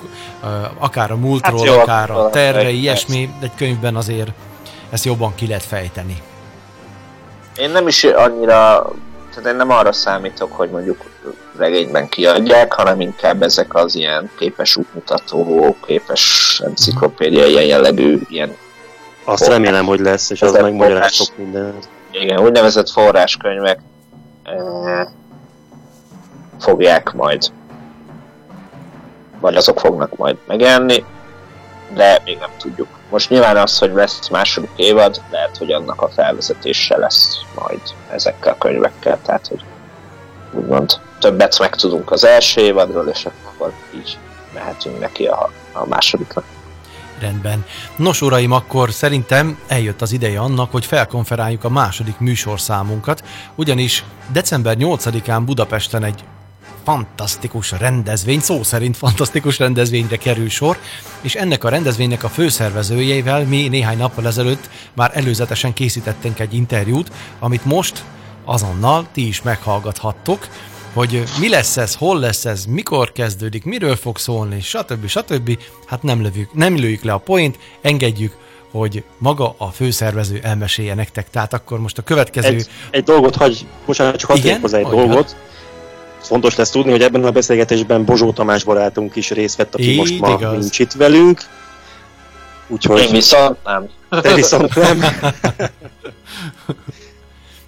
akár a múltról, Hát jó, akár a terve, ilyesmi, de egy könyvben azért ezt jobban ki lehet fejteni. Én nem is annyira, tehát én nem arra számítok, hogy mondjuk regényben kiadják, hanem inkább ezek az ilyen képes útmutató, képes enciklopédia, ilyen jellegű, ilyen Azt remélem, hogy lesz, és az Ezek megmagyaráz forrás. sok mindent. igen, úgynevezett forráskönyvek eh, fogják majd, vagy azok fognak majd megjelenni, de még nem tudjuk. Most nyilván az, hogy lesz második évad, lehet, hogy annak a felvezetése lesz majd ezekkel a könyvekkel, tehát hogy úgymond többet megtudunk az első évadról, és akkor így mehetünk neki a, a másodiknak. Rendben. Nos, uraim, akkor szerintem eljött az ideje annak, hogy felkonferáljuk a második műsorszámunkat, ugyanis december 8-án Budapesten egy fantasztikus rendezvény, szó szerint fantasztikus rendezvényre kerül sor, és ennek a rendezvénynek a főszervezőjével mi néhány nappal ezelőtt már előzetesen készítettünk egy interjút, amit most azonnal ti is meghallgathattok, hogy mi lesz ez, hol lesz ez, mikor kezdődik, miről fog szólni, stb. stb. Hát nem lövjük, nem lőjük le a point, engedjük, hogy maga a főszervező elmesélje nektek. Tehát akkor most a következő... Egy, egy dolgot hagy, bocsánat, csak hadd hozzá egy Mondjad. dolgot. Fontos lesz tudni, hogy ebben a beszélgetésben Bozsó Tamás barátunk is részt vett, aki Így most ma igaz. nincs itt velünk. Én Úgyhogy viszont nem. te viszont nem.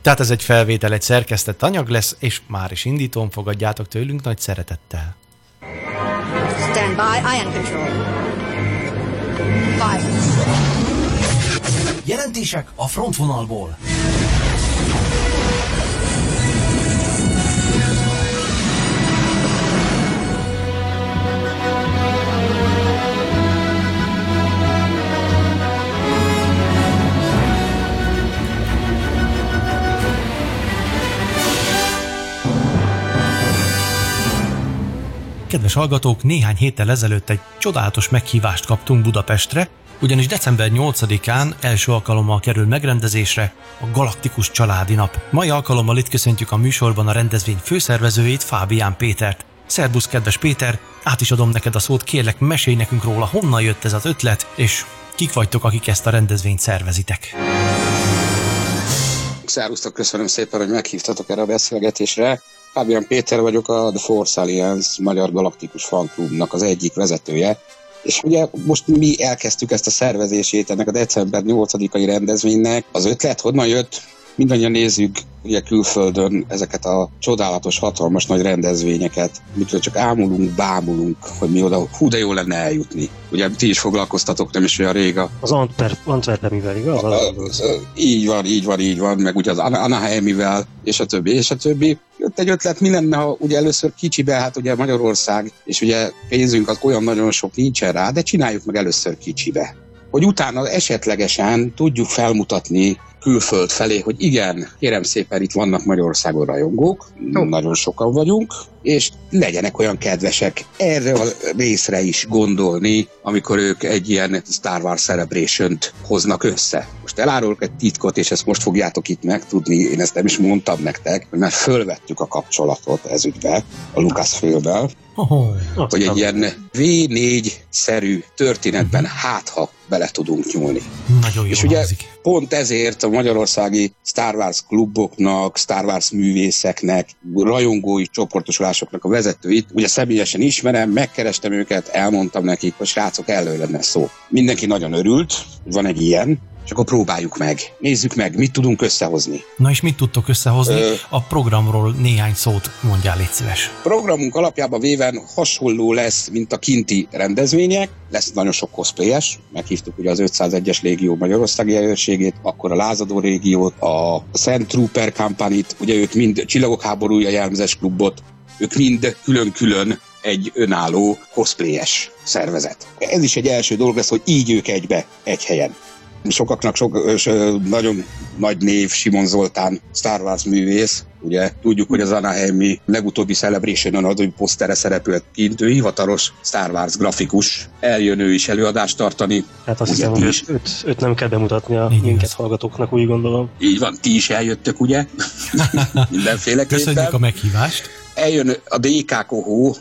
Tehát ez egy felvétel, egy szerkesztett anyag lesz, és már is indítom, fogadjátok tőlünk nagy szeretettel. Stand by, ion control. Five, Jelentések a frontvonalból. Kedves hallgatók, néhány héttel ezelőtt egy csodálatos meghívást kaptunk Budapestre, ugyanis december 8-án első alkalommal kerül megrendezésre a Galaktikus Családi Nap. Mai alkalommal itt köszöntjük a műsorban a rendezvény főszervezőjét, Fábián Pétert. Szerbusz, kedves Péter, át is adom neked a szót, kérlek mesélj nekünk róla, honnan jött ez az ötlet, és kik vagytok, akik ezt a rendezvényt szervezitek. Szerusztok, köszönöm szépen, hogy meghívtatok erre a beszélgetésre. Fábián Péter vagyok, a The Force Alliance Magyar Galaktikus Fanklubnak az egyik vezetője. És ugye most mi elkezdtük ezt a szervezését ennek a december 8-ai rendezvénynek. Az ötlet honnan jött? Mindannyian nézzük ugye külföldön ezeket a csodálatos, hatalmas nagy rendezvényeket, mikor csak ámulunk, bámulunk, hogy mi oda, hú de jó lenne eljutni. Ugye ti is foglalkoztatok nem is olyan rég a... Az Antwerp, Antwerpemivel, igaz? A, a, így van, így van, így van, meg ugye az Anaheimivel, és a többi, és a többi. Jött egy ötlet, mi lenne, ha ugye először kicsibe, hát ugye Magyarország, és ugye pénzünk az olyan nagyon sok nincsen rá, de csináljuk meg először kicsibe hogy utána esetlegesen tudjuk felmutatni külföld felé, hogy igen, kérem szépen, itt vannak Magyarországon rajongók, no. nagyon sokan vagyunk, és legyenek olyan kedvesek erre a részre is gondolni, amikor ők egy ilyen Star Wars celebration hoznak össze. Most elárulok egy titkot, és ezt most fogjátok itt megtudni, én ezt nem is mondtam nektek, mert fölvettük a kapcsolatot ezügybe a Lucasfilm-bel, Oh, hogy egy ilyen V4-szerű történetben hát, ha bele tudunk nyúlni. Nagyon jó És ugye hangzik. pont ezért a magyarországi Star Wars kluboknak, Star Wars művészeknek, rajongói csoportosulásoknak a vezetőit, ugye személyesen ismerem, megkerestem őket, elmondtam nekik, hogy srácok, elő lenne szó. Mindenki nagyon örült, van egy ilyen, és akkor próbáljuk meg. Nézzük meg, mit tudunk összehozni. Na és mit tudtok összehozni? Ö... A programról néhány szót mondjál, légy szíves. Programunk alapjában véven hasonló lesz, mint a kinti rendezvények. Lesz nagyon sok cosplayes. Meghívtuk ugye az 501-es légió Magyarországi előrségét, akkor a Lázadó régiót, a Szent Trooper kampányit, ugye ők mind Csillagok háborúja jelmezes klubot, ők mind külön-külön egy önálló cosplayes szervezet. Ez is egy első dolog lesz, hogy így ők egybe, egy helyen sokaknak sok, nagyon nagy név Simon Zoltán, Star Wars művész, ugye tudjuk, hogy az Anaheimi legutóbbi Celebration-on ő posztere szerepelt kint, ő hivatalos Star Wars grafikus, eljön ő is előadást tartani. Hát azt hiszem, hogy őt, őt nem kell bemutatni a minket hallgatóknak, úgy gondolom. Így van, ti is eljöttök, ugye? Mindenféleképpen. Köszönjük a meghívást eljön a DK Kohó,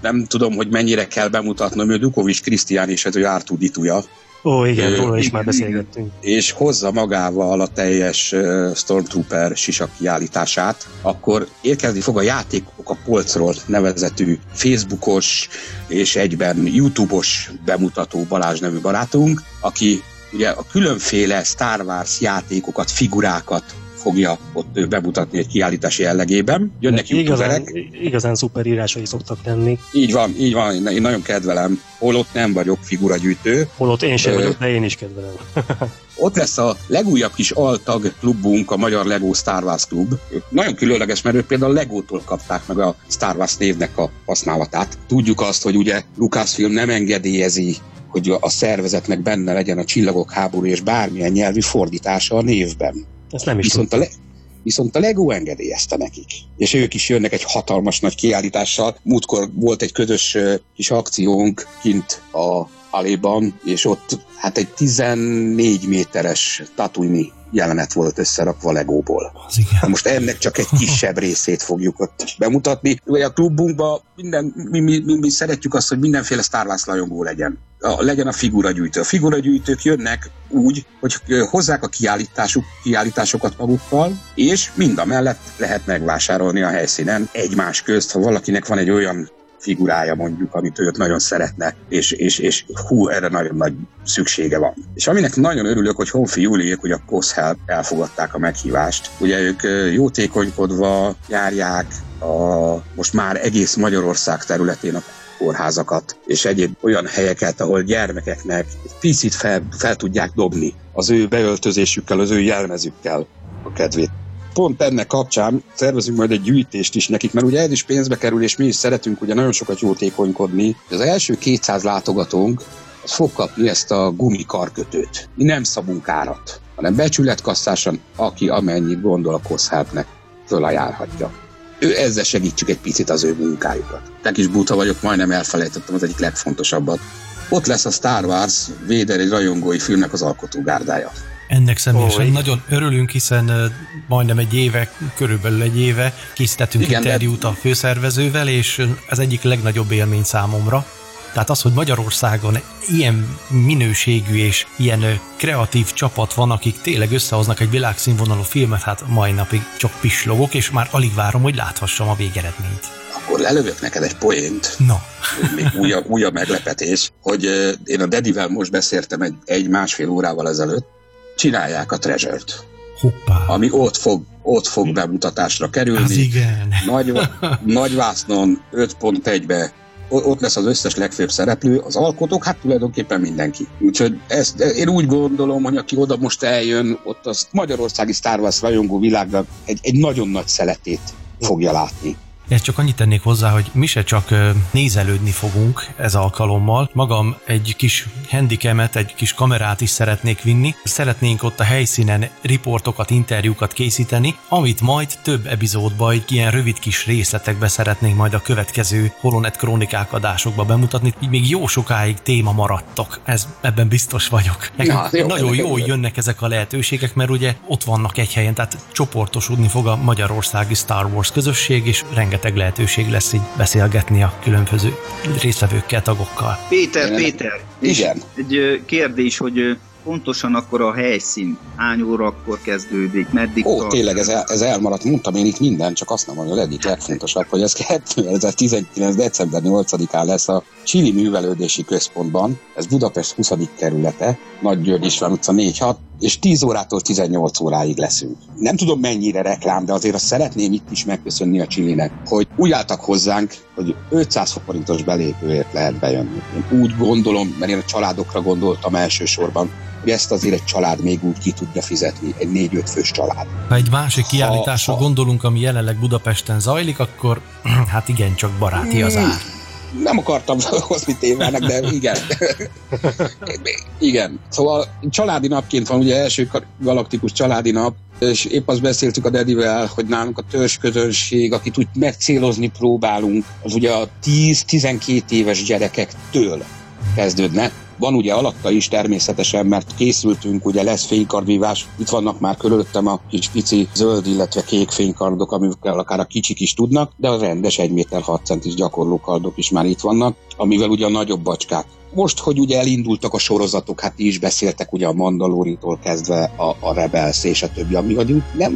nem tudom, hogy mennyire kell bemutatnom, ő Dukovics Krisztián és ez ő Ártudituja, Ó, igen, róla is már beszélgettünk. És hozza magával a teljes Stormtrooper sisak kiállítását, akkor érkezni fog a játékok a polcról nevezetű Facebookos és egyben YouTube-os bemutató Balázs nevű barátunk, aki ugye a különféle Star Wars játékokat, figurákat fogja ott bemutatni egy kiállítási jellegében. Jönnek igazán, igazán szuper írásai szoktak lenni. Így van, így van, én nagyon kedvelem. Holott nem vagyok figuragyűjtő. Holott én sem vagyok, de én is kedvelem. ott lesz a legújabb kis altag klubunk, a Magyar Lego Star Wars Klub. Nagyon különleges, mert ők például Legótól kapták meg a Star Wars névnek a használatát. Tudjuk azt, hogy ugye Lucasfilm nem engedélyezi hogy a szervezetnek benne legyen a csillagok háború és bármilyen nyelvi fordítása a névben. Ezt nem is viszont a, le, viszont a Lego engedélyezte nekik. És ők is jönnek egy hatalmas nagy kiállítással. Múltkor volt egy közös kis akciónk kint a Aléban, és ott hát egy 14 méteres Tatooine jelenet volt összerakva Legóból. Az igen. Most ennek csak egy kisebb részét fogjuk ott bemutatni. Vagy a klubunkban minden, mi, mi, mi, mi szeretjük azt, hogy mindenféle Star Wars rajongó legyen. A, legyen a figuragyűjtő. A figuragyűjtők jönnek úgy, hogy hozzák a kiállításuk, kiállításokat magukkal, és mind a mellett lehet megvásárolni a helyszínen egymás közt, ha valakinek van egy olyan figurája mondjuk, amit őt nagyon szeretne, és, és, és hú, erre nagyon nagy szüksége van. És aminek nagyon örülök, hogy Honfi Júliék, hogy a COSHELP elfogadták a meghívást. Ugye ők jótékonykodva járják a most már egész Magyarország területén a kórházakat, és egyéb olyan helyeket, ahol gyermekeknek picit fel, fel tudják dobni az ő beöltözésükkel, az ő jelmezükkel a kedvét pont ennek kapcsán szervezünk majd egy gyűjtést is nekik, mert ugye ez is pénzbe kerül, és mi is szeretünk ugye nagyon sokat jótékonykodni. Az első 200 látogatónk az fog kapni ezt a gumikarkötőt. Mi nem szabunk árat, hanem becsületkasszásan, aki amennyit gondol a koszhápnek, fölajánlhatja. ő ezzel segítsük egy picit az ő munkájukat. Te kis buta vagyok, majdnem elfelejtettem az egyik legfontosabbat. Ott lesz a Star Wars Véder egy rajongói filmnek az alkotógárdája. Ennek személyesen Ó, nagyon örülünk, hiszen majdnem egy éve, körülbelül egy éve készítettünk Igen, de- interjút a főszervezővel, és ez egyik legnagyobb élmény számomra. Tehát az, hogy Magyarországon ilyen minőségű és ilyen kreatív csapat van, akik tényleg összehoznak egy világszínvonalú filmet, hát mai napig csak pislogok, és már alig várom, hogy láthassam a végeredményt. Akkor lelövök neked egy poént, Na, még újabb, újabb meglepetés, hogy én a Dedivel most beszéltem egy, egy másfél órával ezelőtt, csinálják a Treasure-t, hoppá, ami ott fog, ott fog bemutatásra kerülni. az igen. Nagy, nagyvásznon 5.1-be o- ott lesz az összes legfőbb szereplő, az alkotók, hát tulajdonképpen mindenki. Úgyhogy ezt, én úgy gondolom, hogy aki oda most eljön, ott az magyarországi Star Wars rajongó világnak egy, egy nagyon nagy szeletét fogja látni. Ezt csak annyit tennék hozzá, hogy mi se csak nézelődni fogunk ez alkalommal. Magam egy kis handicamet, egy kis kamerát is szeretnék vinni. Szeretnénk ott a helyszínen riportokat, interjúkat készíteni, amit majd több epizódba, egy ilyen rövid kis részletekbe szeretnénk majd a következő Holonet krónikák adásokba bemutatni. Így még jó sokáig téma maradtok. Ez, ebben biztos vagyok. Nekem Ja, jó, nagyon jó, jönnek ezek a lehetőségek, mert ugye ott vannak egy helyen, tehát csoportosodni fog a magyarországi Star Wars közösség, és rengeteg lehetőség lesz így beszélgetni a különböző résztvevőkkel, tagokkal. Péter, Én- Péter, Igen. egy kérdés, hogy pontosan akkor a helyszín hány órakor kezdődik, meddig Ó, tart? tényleg ez, el, ez elmaradt, mondtam én itt minden, csak azt nem mondom, hogy az egyik legfontosabb, hogy ez 2019. december 8-án lesz a Csili Művelődési Központban, ez Budapest 20. kerülete, Nagy György István utca 4-6, és 10 órától 18 óráig leszünk. Nem tudom mennyire reklám, de azért azt szeretném itt is megköszönni a Csilinek, hogy úgy álltak hozzánk, hogy 500 forintos belépőért lehet bejönni. Én úgy gondolom, mert én a családokra gondoltam elsősorban, hogy ezt azért egy család még úgy ki tudja fizetni, egy négy-öt fős család. Ha egy másik kiállításra ha- gondolunk, ami jelenleg Budapesten zajlik, akkor hát igen, csak baráti az ár. Nem akartam hozni témának, de igen. igen. Szóval családi napként van, ugye első galaktikus családi nap, és épp azt beszéltük a Dedivel, hogy nálunk a törzs közönség, akit úgy megcélozni próbálunk, az ugye a 10-12 éves gyerekektől kezdődne. Van ugye alatta is természetesen, mert készültünk, ugye lesz fénykardvívás, itt vannak már körülöttem a kis pici zöld, illetve kék fénykardok, amikkel akár a kicsik is tudnak, de a rendes 1 méter 6 centis gyakorló kardok is már itt vannak, amivel ugye a nagyobb bacskák. Most, hogy ugye elindultak a sorozatok, hát ti is beszéltek ugye a Mandaloritól kezdve a, a Rebels és a többi, ami hogy nem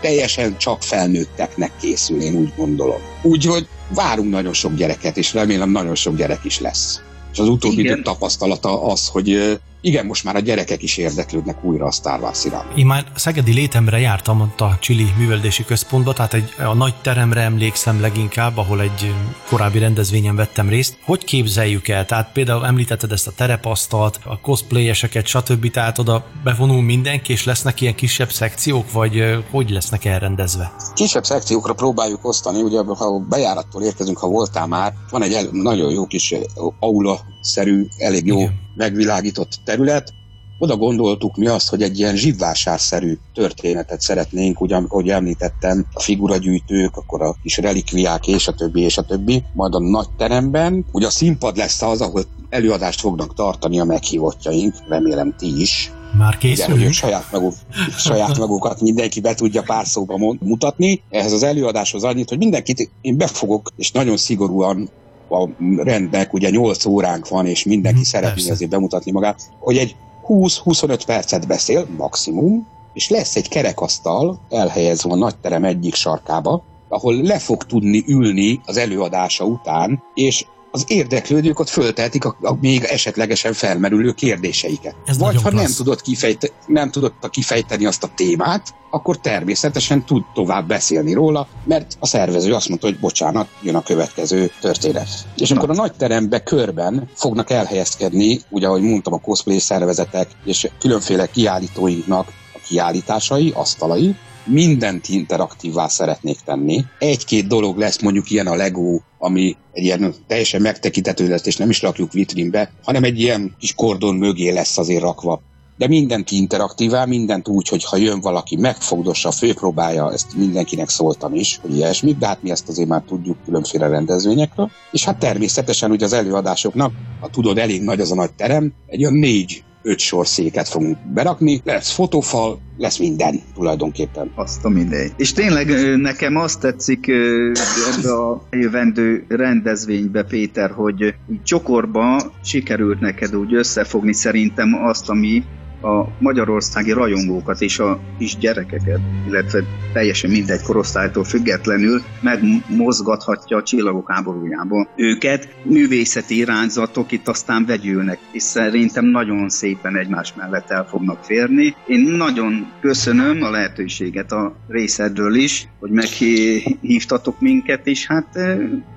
teljesen csak felnőtteknek készül, én úgy gondolom. Úgyhogy várunk nagyon sok gyereket, és remélem nagyon sok gyerek is lesz. És az utóbbi Igen. tapasztalata az, hogy igen, most már a gyerekek is érdeklődnek újra a Star Wars iránt. Én már szegedi létemre jártam ott a Csili műveldési központba, tehát egy, a nagy teremre emlékszem leginkább, ahol egy korábbi rendezvényen vettem részt. Hogy képzeljük el? Tehát például említetted ezt a terepasztalt, a cosplayeseket, stb. Tehát oda bevonul mindenki, és lesznek ilyen kisebb szekciók, vagy hogy lesznek elrendezve? Kisebb szekciókra próbáljuk osztani, ugye ha bejárattól érkezünk, ha voltál már, van egy el, nagyon jó kis aula-szerű, elég jó Igen. megvilágított terület, oda gondoltuk mi azt, hogy egy ilyen zsibvásárszerű történetet szeretnénk, ugye, ahogy említettem, a figuragyűjtők, akkor a kis relikviák, és a többi, és a többi. Majd a nagy teremben, ugye a színpad lesz az, ahol előadást fognak tartani a meghívottjaink, remélem ti is. Már Igen, hogy készülünk? saját, maguk, saját magukat mindenki be tudja pár szóba mutatni. Ehhez az előadáshoz annyit, hogy mindenkit én befogok, és nagyon szigorúan a rendnek, ugye 8 óránk van, és mindenki Mhm, szeretné persze. azért bemutatni magát, hogy egy 20-25 percet beszél, maximum, és lesz egy kerekasztal elhelyezve a nagyterem egyik sarkába, ahol le fog tudni ülni az előadása után, és az érdeklődők ott föltehetik a, a még esetlegesen felmerülő kérdéseiket. Ez Vagy ha nem klassz. tudod, kifejte, nem tudod kifejteni azt a témát, akkor természetesen tud tovább beszélni róla, mert a szervező azt mondta, hogy bocsánat, jön a következő történet. És amikor a nagy terembe körben fognak elhelyezkedni, ugye ahogy mondtam, a cosplay szervezetek és különféle kiállítóinknak a kiállításai, asztalai, mindent interaktívvá szeretnék tenni. Egy-két dolog lesz, mondjuk ilyen a Lego, ami egy ilyen teljesen megtekintető lesz, és nem is rakjuk vitrínbe, hanem egy ilyen kis kordon mögé lesz azért rakva de mindent interaktívál, mindent úgy, hogy ha jön valaki, megfogdossa, főpróbálja, ezt mindenkinek szóltam is, hogy ilyesmit, de hát mi ezt azért már tudjuk különféle rendezvényekről. És hát természetesen ugye az előadásoknak, ha tudod, elég nagy az a nagy terem, egy olyan négy öt sor széket fogunk berakni, lesz fotófal, lesz minden tulajdonképpen. Azt a mindegy. És tényleg nekem azt tetszik ebbe a jövendő rendezvénybe, Péter, hogy csokorba sikerült neked úgy összefogni szerintem azt, ami a magyarországi rajongókat és a kis gyerekeket, illetve teljesen mindegy korosztálytól függetlenül megmozgathatja a csillagok háborújában. Őket művészeti irányzatok itt aztán vegyülnek, és szerintem nagyon szépen egymás mellett el fognak férni. Én nagyon köszönöm a lehetőséget a részedről is, hogy meghívtatok minket, és hát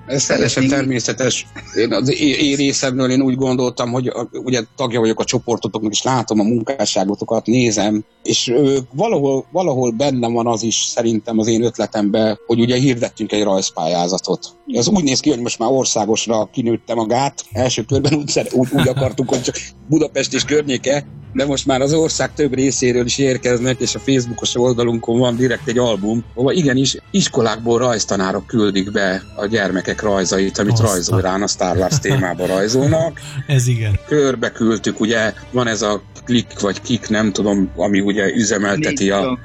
ez teljesen természetes. Én az én részemről én úgy gondoltam, hogy ugye tagja vagyok a csoportotoknak, és látom a munkásságotokat, nézem, és valahol, valahol bennem van az is szerintem az én ötletemben, hogy ugye hirdettünk egy rajzpályázatot. Ez úgy néz ki, hogy most már országosra kinőtte magát. Első körben úgy, úgy, úgy akartuk, hogy csak Budapest és környéke, de most már az ország több részéről is érkeznek, és a Facebookos oldalunkon van direkt egy album, ahol igenis iskolákból rajztanárok küldik be a gyermekek rajzait, amit Aztán. rajzórán a Star Wars témába rajzolnak. Ez igen. Körbe küldtük, ugye van ez a klik vagy kik, nem tudom, ami ugye üzemelteti a...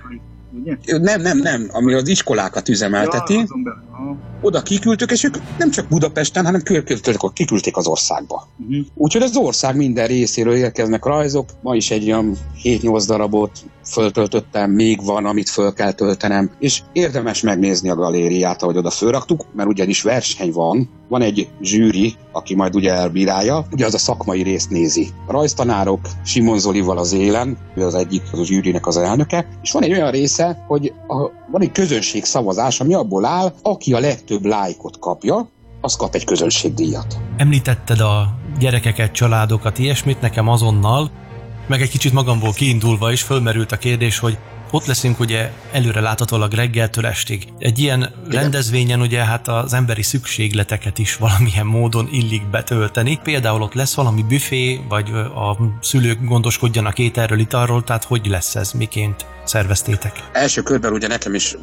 Ugye? Nem, nem, nem, ami az iskolákat üzemelteti. Ja. Oda kiküldtük, és ők nem csak Budapesten, hanem körkültük, kiküldték az országba. Uh-huh. Úgyhogy az ország minden részéről érkeznek rajzok. Ma is egy olyan 7-8 darabot föltöltöttem, még van, amit föl kell töltenem, és érdemes megnézni a galériát, ahogy oda fölraktuk, mert ugyanis verseny van, van egy zsűri, aki majd ugye elbírálja, ugye az a szakmai részt nézi. A rajztanárok Simon Zolival az élen, ő az egyik, az a zsűrinek az elnöke, és van egy olyan része, hogy a, van egy közönség szavazás, ami abból áll, aki a legtöbb lájkot kapja, az kap egy közönségdíjat. Említetted a gyerekeket, családokat, ilyesmit, nekem azonnal, meg egy kicsit magamból kiindulva is fölmerült a kérdés, hogy ott leszünk ugye előre láthatólag reggeltől estig. Egy ilyen rendezvényen ugye hát az emberi szükségleteket is valamilyen módon illik betölteni. Például ott lesz valami büfé, vagy a szülők gondoskodjanak ételről, italról, tehát hogy lesz ez, miként szerveztétek? Első körben ugye nekem is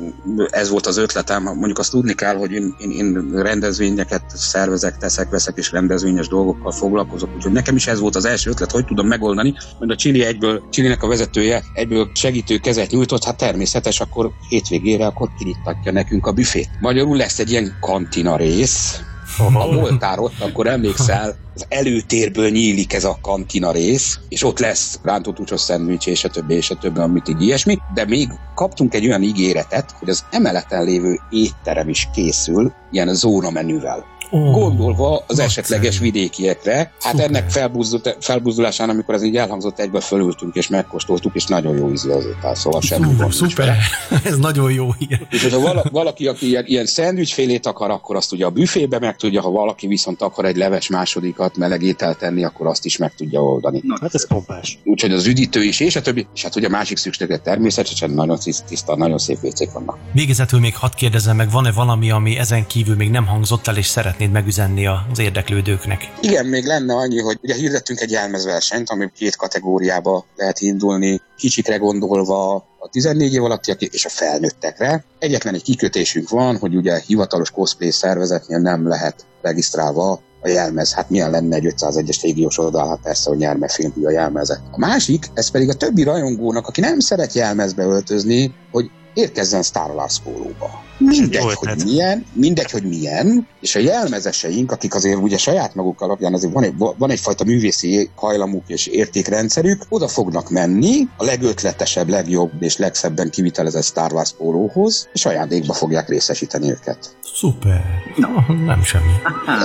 ez volt az ötletem, mondjuk azt tudni kell, hogy én, én, én rendezvényeket szervezek, teszek, veszek és rendezvényes dolgokkal foglalkozok, úgyhogy nekem is ez volt az első ötlet, hogy tudom megoldani, mert a Chili egyből, Chilinek a vezetője egyből segítő kezet nyújtott, hát természetes, akkor hétvégére akkor kinyithatja nekünk a büfét. Magyarul lesz egy ilyen kantina rész, ha voltál ott, akkor emlékszel, az előtérből nyílik ez a kantina rész, és ott lesz rántott úcsos szendvics, és a többi, és a többi, amit így ilyesmi, de még kaptunk egy olyan ígéretet, hogy az emeleten lévő étterem is készül, ilyen zóna menüvel. Gondolva az esetleges vidékiekre, hát Szuper. ennek felbuzdult, felbuzdulásán, amikor ez így elhangzott, egyből fölültünk és megkóstoltuk, és nagyon jó ízű az étel, szóval semmi Ú, gond nincs szuper, ez nagyon jó hír. És hogyha vala, valaki, aki ilyen, ilyen szendvicsfélét akar, akkor azt ugye a büfébe meg tudja, ha valaki viszont akar egy leves másodikat meleg ételt tenni, akkor azt is meg tudja oldani. Na, Hát ez pompás. Úgyhogy az üdítő is, és a többi, és hát ugye a másik szükséglet természetesen nagyon tiszt- tiszta, nagyon szép vécék vannak. Végezetül még hadd kérdezzem meg, van-e valami, ami ezen kívül még nem hangzott el, és szeretnéd megüzenni az érdeklődőknek? Igen, még lenne annyi, hogy ugye hirdettünk egy jelmezversenyt, ami két kategóriába lehet indulni, kicsikre gondolva a 14 év alattiak és a felnőttekre. Egyetlen egy kikötésünk van, hogy ugye hivatalos cosplay szervezetnél nem lehet regisztrálva a jelmez. Hát milyen lenne egy 501-es régiós oldal, hát persze, hogy nyermefilmű a jelmezet. A másik, ez pedig a többi rajongónak, aki nem szeret jelmezbe öltözni, hogy érkezzen Star Wars pólóba. Mindegy, Jó hogy ötlet. milyen, mindegy, hogy milyen, és a jelmezeseink, akik azért ugye saját maguk alapján azért van, egy, van egyfajta művészi hajlamuk és értékrendszerük, oda fognak menni a legötletesebb, legjobb és legszebben kivitelezett Star Wars pólóhoz, és ajándékba fogják részesíteni őket. Szuper. No, nem semmi.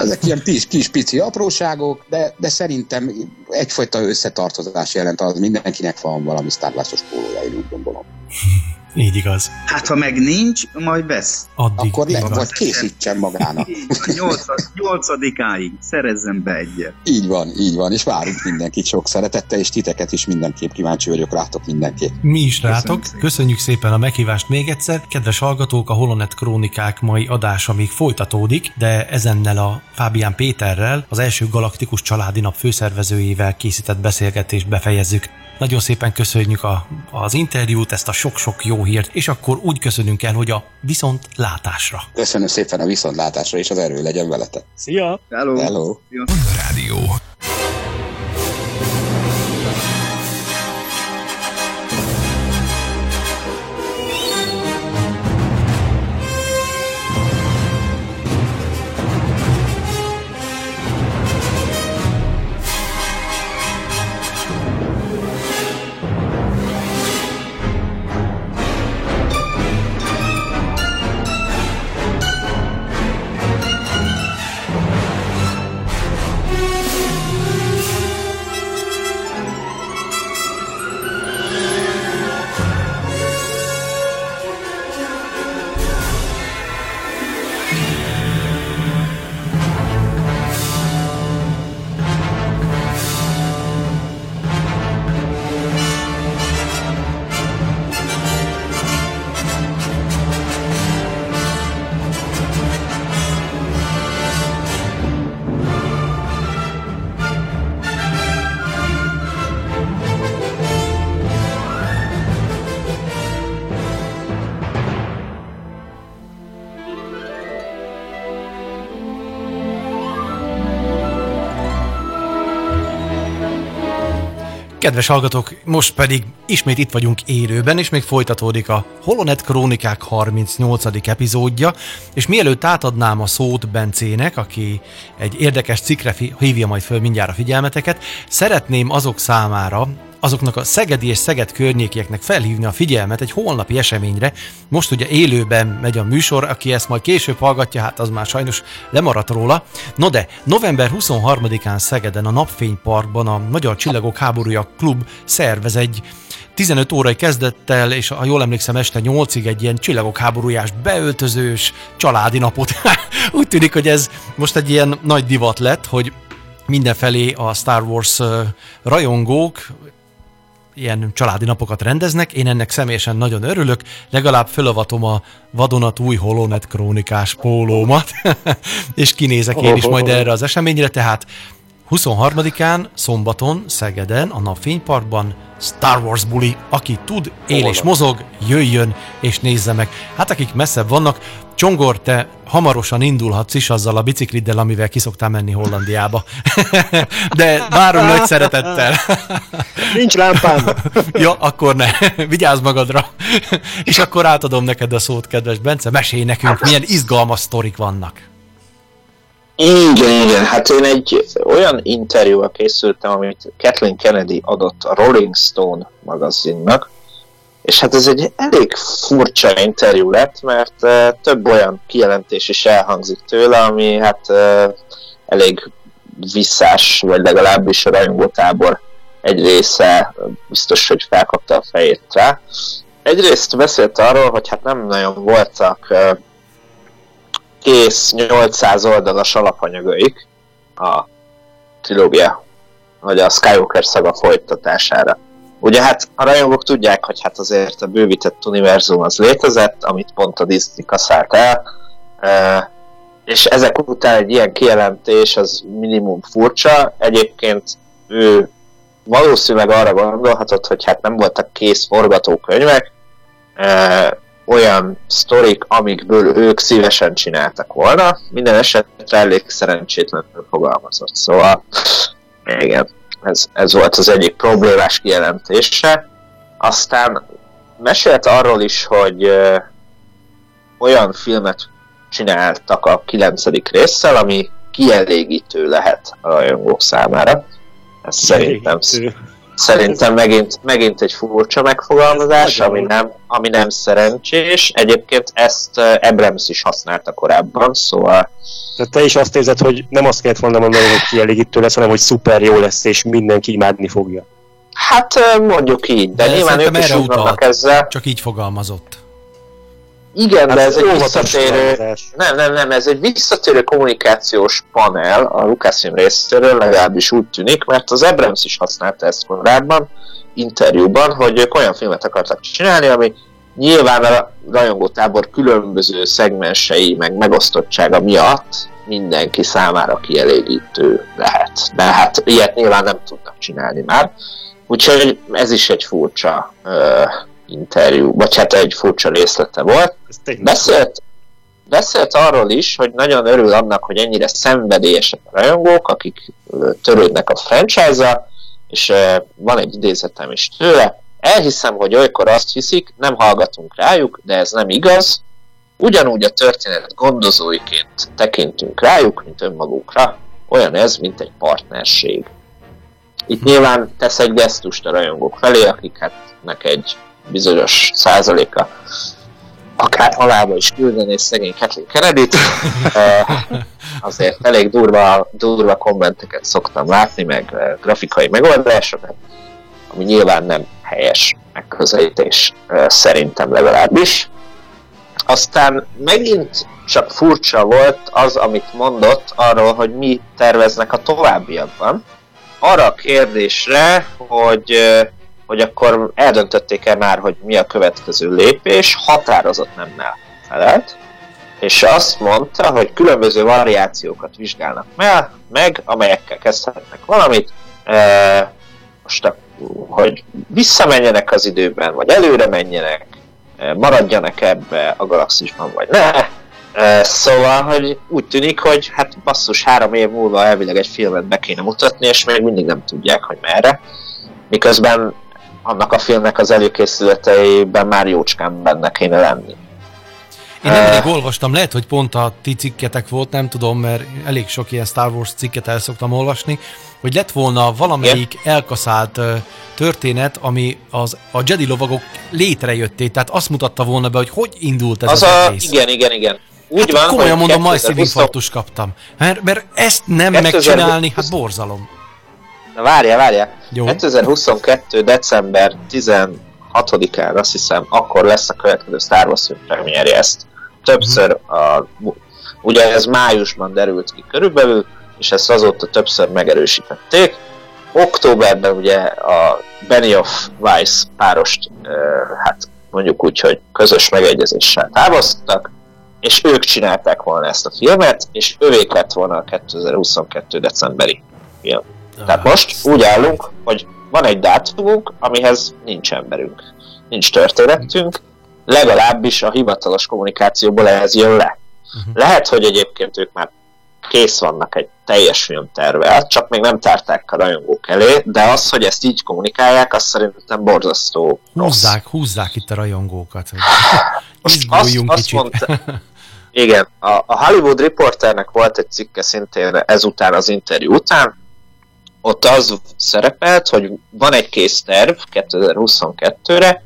Ezek ilyen kis, kis pici apróságok, de, de szerintem egyfajta összetartozás jelent az, mindenkinek van valami Star Wars-os pólója, én úgy gondolom. Így igaz. Hát ha meg nincs, majd vesz. Addig Akkor le, igaz. vagy készítsen magának. Nyolcadikáig szerezzen be egyet. Így van, így van, és várunk mindenkit sok szeretettel, és titeket is mindenképp kíváncsi vagyok rátok mindenképp. Mi is rátok. szépen. Köszönjük szépen a meghívást még egyszer. Kedves hallgatók, a Holonet Krónikák mai adása még folytatódik, de ezennel a Fábián Péterrel, az első galaktikus családi nap főszervezőjével készített beszélgetést befejezzük. Nagyon szépen köszönjük a, az interjút, ezt a sok-sok jó hírt, és akkor úgy köszönünk el, hogy a viszont látásra. Köszönöm szépen a viszontlátásra, és az erő legyen veletek. Szia! Hello. Hello. Rádió. Kedves hallgatók, most pedig ismét itt vagyunk élőben, és még folytatódik a Holonet Krónikák 38. epizódja, és mielőtt átadnám a szót Bencének, aki egy érdekes cikkre hívja majd föl mindjárt a figyelmeteket, szeretném azok számára, azoknak a szegedi és Szeged környékieknek felhívni a figyelmet egy holnapi eseményre. Most ugye élőben megy a műsor, aki ezt majd később hallgatja, hát az már sajnos lemaradt róla. No de, november 23-án Szegeden a Napfényparkban a Magyar Csillagok Háborúja Klub szervez egy 15 órai kezdettel, és ha jól emlékszem, este 8-ig egy ilyen csillagok háborújás, beöltözős, családi napot. Úgy tűnik, hogy ez most egy ilyen nagy divat lett, hogy mindenfelé a Star Wars rajongók ilyen családi napokat rendeznek, én ennek személyesen nagyon örülök, legalább fölavatom a vadonatúj Holonet krónikás pólómat, és kinézek én is majd erre az eseményre, tehát 23-án, szombaton, Szegeden, a Napfényparkban Star Wars buli, aki tud, él és mozog, jöjjön és nézze meg. Hát akik messzebb vannak, Csongor, te hamarosan indulhatsz is azzal a bicikliddel, amivel kiszoktál menni Hollandiába. De várunk nagy szeretettel. Nincs lámpám! ja, akkor ne. Vigyázz magadra. És akkor átadom neked a szót, kedves Bence. Mesélj nekünk, milyen izgalmas sztorik vannak. Igen, igen, hát én egy olyan interjúval készültem, amit Kathleen Kennedy adott a Rolling Stone magazinnak, és hát ez egy elég furcsa interjú lett, mert uh, több olyan kijelentés is elhangzik tőle, ami hát uh, elég visszás, vagy legalábbis a rajongótábor egy része biztos, hogy felkapta a fejét rá. Egyrészt beszélt arról, hogy hát nem nagyon voltak uh, kész 800 oldalas alapanyagaik a trilógia, vagy a Skywalker szaga folytatására. Ugye hát a rajongók tudják, hogy hát azért a bővített univerzum az létezett, amit pont a Disney kaszált el, és ezek után egy ilyen kijelentés az minimum furcsa. Egyébként ő valószínűleg arra gondolhatott, hogy hát nem voltak kész forgatókönyvek, e, olyan sztorik, amikből ők szívesen csináltak volna. Minden esetre elég szerencsétlenül fogalmazott. Szóval, igen, ez, ez volt az egyik problémás kijelentése. Aztán mesélt arról is, hogy ö, olyan filmet csináltak a kilencedik résszel, ami kielégítő lehet a rajongók számára. Ez szerintem, szerintem megint, megint egy furcsa megfogalmazás, ami nem, ami nem szerencsés. Egyébként ezt ö, Abrams is használta korábban, szóval Tehát te is azt érzed, hogy nem azt kellett volna mondani, hogy kielégítő lesz, hanem hogy szuper jó lesz, és mindenki imádni fogja. Hát ö, mondjuk így, de, De nyilván ők is erre utalt. ezzel. Csak így fogalmazott. Igen, de Hát ez egy visszatérő... Nem, nem, nem, ez egy visszatérő kommunikációs panel a Lucasfilm részéről, legalábbis úgy tűnik, mert az Abrams is használta ezt korábban, interjúban, hogy ők olyan filmet akartak csinálni, ami nyilván a rajongótábor különböző szegmensei, meg megosztottsága miatt mindenki számára kielégítő lehet. De hát ilyet nyilván nem tudnak csinálni már. Úgyhogy ez is egy furcsa uh, interjú, vagy hát egy furcsa részlete volt. Beszélt, beszélt arról is, hogy nagyon örül annak, hogy ennyire szenvedélyesek a rajongók, akik törődnek a franchise és van egy idézetem is tőle. Elhiszem, hogy olykor azt hiszik, nem hallgatunk rájuk, de ez nem igaz. Ugyanúgy a történet gondozóiként tekintünk rájuk, mint önmagunkra. Olyan ez, mint egy partnerség. Itt nyilván tesz egy gesztust a rajongók felé, akik hát egy bizonyos százaléka akár halába is küldeni szegény Kathleen kennedy azért elég durva, durva kommenteket szoktam látni, meg grafikai megoldásokat, ami nyilván nem helyes megközelítés szerintem legalábbis. Aztán megint csak furcsa volt az, amit mondott arról, hogy mi terveznek a továbbiakban. Arra a kérdésre, hogy hogy akkor eldöntötték-e már, hogy mi a következő lépés, határozott nemmel felelt, és azt mondta, hogy különböző variációkat vizsgálnak meg, meg amelyekkel kezdhetnek valamit, e, most hogy visszamenjenek az időben, vagy előre menjenek, e, maradjanak ebbe a galaxisban, vagy ne. E, szóval, hogy úgy tűnik, hogy hát basszus, három év múlva elvileg egy filmet be kéne mutatni, és még mindig nem tudják, hogy merre. Miközben annak a filmnek az előkészületeiben már jócskán benne kéne lenni. Én nemrég olvastam, lehet, hogy pont a ti cikketek volt, nem tudom, mert elég sok ilyen Star Wars cikket el szoktam olvasni, hogy lett volna valamelyik yeah. elkaszált történet, ami az, a Jedi lovagok létrejöttét, tehát azt mutatta volna be, hogy hogy indult ez az, az a, egész. Igen, igen, igen. Úgy hát van, komolyan mondom, majd szívinfarktus kaptam. Mert, mert ezt nem 2020... megcsinálni, hát borzalom. Na várja. Jó. 2022. december 16-án azt hiszem, akkor lesz a következő Star Wars film premierje. Ezt többször, a, ugye ez májusban derült ki körülbelül, és ezt azóta többször megerősítették. Októberben ugye a Benioff Weiss párost, hát mondjuk úgy, hogy közös megegyezéssel távoztak, és ők csinálták volna ezt a filmet, és ővék lett volna a 2022. decemberi film. Tehát most úgy állunk, hogy van egy dátumunk, amihez nincs emberünk, nincs történetünk, legalábbis a hivatalos kommunikációból ehhez jön le. Uh-huh. Lehet, hogy egyébként ők már kész vannak egy teljes filmtervel, csak még nem tárták a rajongók elé, de az, hogy ezt így kommunikálják, az szerintem borzasztó Húzzák, húzzák itt a rajongókat. Most azt, azt mondta, igen, a, a Hollywood Reporternek volt egy cikke szintén ezután az interjú után, ott az szerepelt, hogy van egy kész terv 2022-re,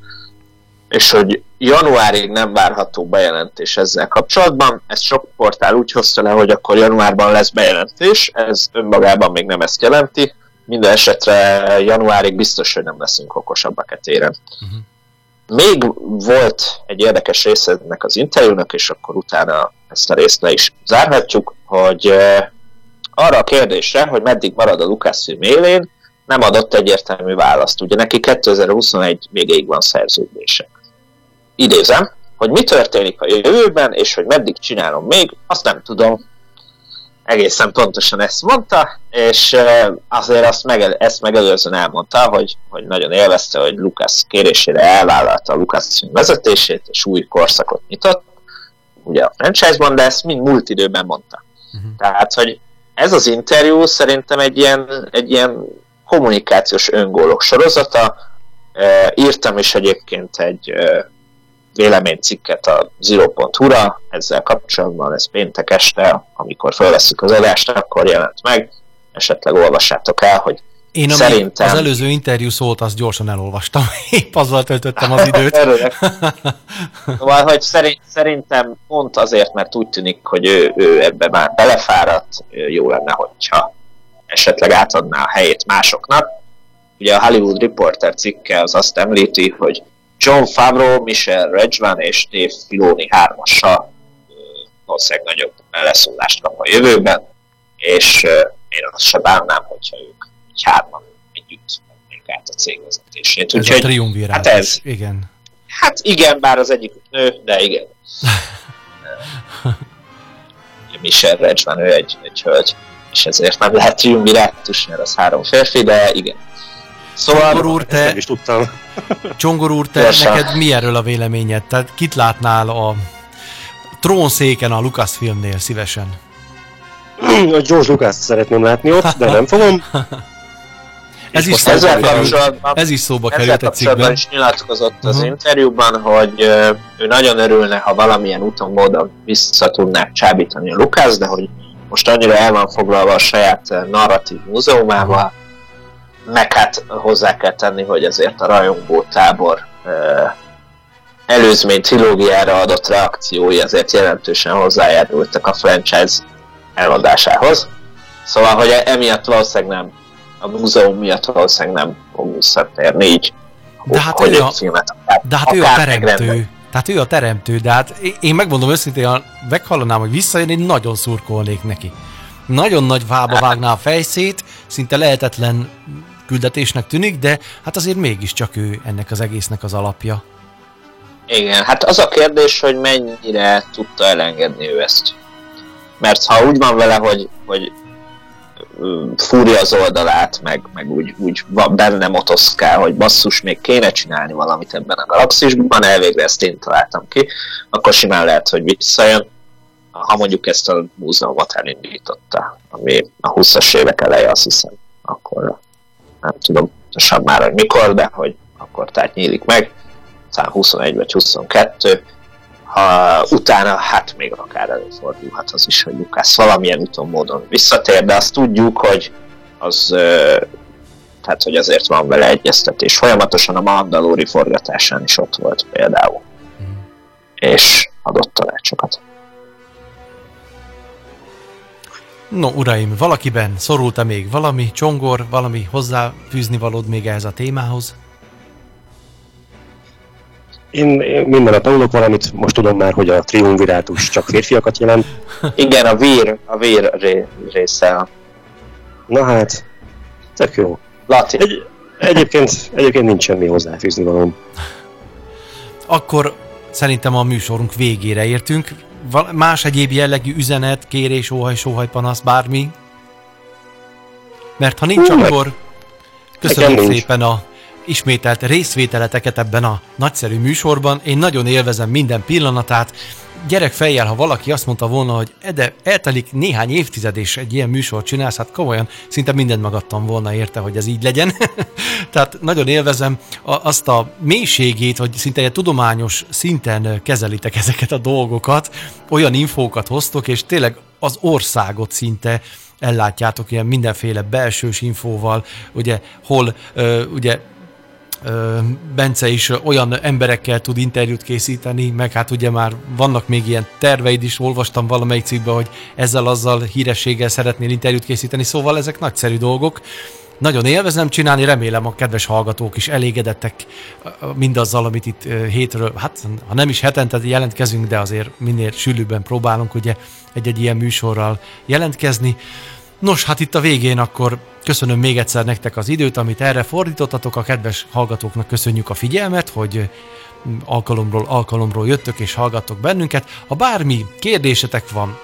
és hogy januárig nem várható bejelentés ezzel kapcsolatban. Ezt sok portál úgy hozta le, hogy akkor januárban lesz bejelentés, ez önmagában még nem ezt jelenti. Minden esetre januárig biztos, hogy nem leszünk okosabbak e téren. Uh-huh. Még volt egy érdekes része ennek az interjúnak, és akkor utána ezt a részt le is zárhatjuk, hogy arra a kérdésre, hogy meddig marad a Lucasfilm élén, nem adott egyértelmű választ. Ugye neki 2021 végéig van szerződése. Idézem, hogy mi történik a jövőben, és hogy meddig csinálom még, azt nem tudom. Egészen pontosan ezt mondta, és azért azt meg, ezt megelőzően elmondta, hogy, hogy nagyon élvezte, hogy Lucas kérésére elvállalta a Lucasfilm vezetését, és új korszakot nyitott, ugye a franchise-ban, de ezt mind múlt időben mondta. Uh-huh. Tehát, hogy ez az interjú szerintem egy ilyen, egy ilyen kommunikációs öngólok sorozata. E, írtam is egyébként egy e, véleménycikket a Zero.hu-ra ezzel kapcsolatban, ez péntek este, amikor felveszük az adást, akkor jelent meg. Esetleg olvassátok el, hogy én Szerintem... az előző interjú szólt, azt gyorsan elolvastam. Épp azzal töltöttem az időt. szóval, hogy szerint, szerintem pont azért, mert úgy tűnik, hogy ő, ő ebbe már belefáradt, jó lenne, hogyha esetleg átadná a helyét másoknak. Ugye a Hollywood Reporter cikke az azt említi, hogy John Favreau, Michel Redgman és Dave Filoni hármasa valószínűleg nagyobb beleszólást kap a jövőben, és én azt se bánnám, hogyha ők így hárman együtt vennék át a cég vezetését. Ez Úgyhogy, a triumvirát. Hát ez. Igen. Hát igen, bár az egyik nő, de igen. Michelle Redge ő egy, egy hölgy, és ezért nem lehet triumvirátus, mert az három férfi, de igen. Szóval... Csongor úr, te, is tudtam. Csongor úr, te neked mi erről a véleményed? Tehát kit látnál a trónszéken a Lucasfilmnél szívesen? A George lucas szeretném látni ott, de nem fogom. Ez is, ezzel kapcsolatban, ez is szóba került egy cikkben. is nyilatkozott az uh-huh. interjúban, hogy ő nagyon örülne, ha valamilyen úton, módon vissza tudnák csábítani a Lucas, de hogy most annyira el van foglalva a saját narratív múzeumával, meg hát hozzá kell tenni, hogy ezért a rajongó tábor előzmény trilógiára adott reakciói azért jelentősen hozzájárultak a franchise eladásához. Szóval, hogy emiatt valószínűleg nem, a múzeum miatt valószínűleg nem fog visszatérni így. De hát hogy ő a, filmet, de hát ő a teremtő. Tehát ő a teremtő, de hát én megmondom őszintén, ha meghallanám, hogy visszajön, én nagyon szurkolnék neki. Nagyon nagy vába vágná a fejszét, szinte lehetetlen küldetésnek tűnik, de hát azért mégiscsak ő ennek az egésznek az alapja. Igen, hát az a kérdés, hogy mennyire tudta elengedni ő ezt. Mert ha úgy van vele, hogy, hogy fúrja az oldalát, meg, meg úgy, úgy van benne motoszkál, hogy basszus, még kéne csinálni valamit ebben a galaxisban, elvégre ezt én találtam ki, akkor simán lehet, hogy visszajön, ha mondjuk ezt a múzeumot elindította, ami a 20-as évek eleje, azt hiszem, akkor nem tudom pontosan már, hogy mikor, de hogy akkor tehát nyílik meg, talán 21 vagy 22, ha utána hát még akár előfordulhat az is, hogy Lukász valamilyen úton módon visszatér, de azt tudjuk, hogy az tehát hogy azért van vele egyeztetés. Folyamatosan a Mandalori forgatásán is ott volt például. Mm. És adott tanácsokat. No, uraim, valakiben szorult-e még valami csongor, valami hozzáfűzni valód még ehhez a témához? Én, én minden nap tanulok valamit, most tudom már, hogy a triumvirátus csak férfiakat jelent. Igen, a vír, a vír ré, része. Na hát, tök jó. Latin. Egy, egyébként, egyébként nincs semmi hozzáfűzni valóm. Akkor szerintem a műsorunk végére értünk más egyéb jellegű üzenet, kérés, óhaj, sóhaj, panasz, bármi? Mert ha nincs, Hú, akkor köszönöm szépen a ismételt részvételeteket ebben a nagyszerű műsorban. Én nagyon élvezem minden pillanatát. Gyerek fejjel, ha valaki azt mondta volna, hogy de eltelik néhány évtized és egy ilyen műsort csinálsz, hát komolyan szinte mindent megadtam volna érte, hogy ez így legyen. Tehát nagyon élvezem azt a mélységét, hogy szinte egy tudományos szinten kezelitek ezeket a dolgokat, olyan infókat hoztok, és tényleg az országot szinte ellátjátok ilyen mindenféle belsős infóval, ugye hol ugye Bence is olyan emberekkel tud interjút készíteni, meg hát ugye már vannak még ilyen terveid is, olvastam valamelyik cikkben, hogy ezzel-azzal hírességgel szeretnél interjút készíteni, szóval ezek nagyszerű dolgok. Nagyon élvezem csinálni, remélem a kedves hallgatók is elégedettek mindazzal, amit itt hétről, hát ha nem is hetente jelentkezünk, de azért minél sűrűbben próbálunk ugye egy-egy ilyen műsorral jelentkezni. Nos, hát itt a végén akkor köszönöm még egyszer nektek az időt, amit erre fordítottatok. A kedves hallgatóknak köszönjük a figyelmet, hogy alkalomról alkalomról jöttök és hallgattok bennünket. Ha bármi kérdésetek van,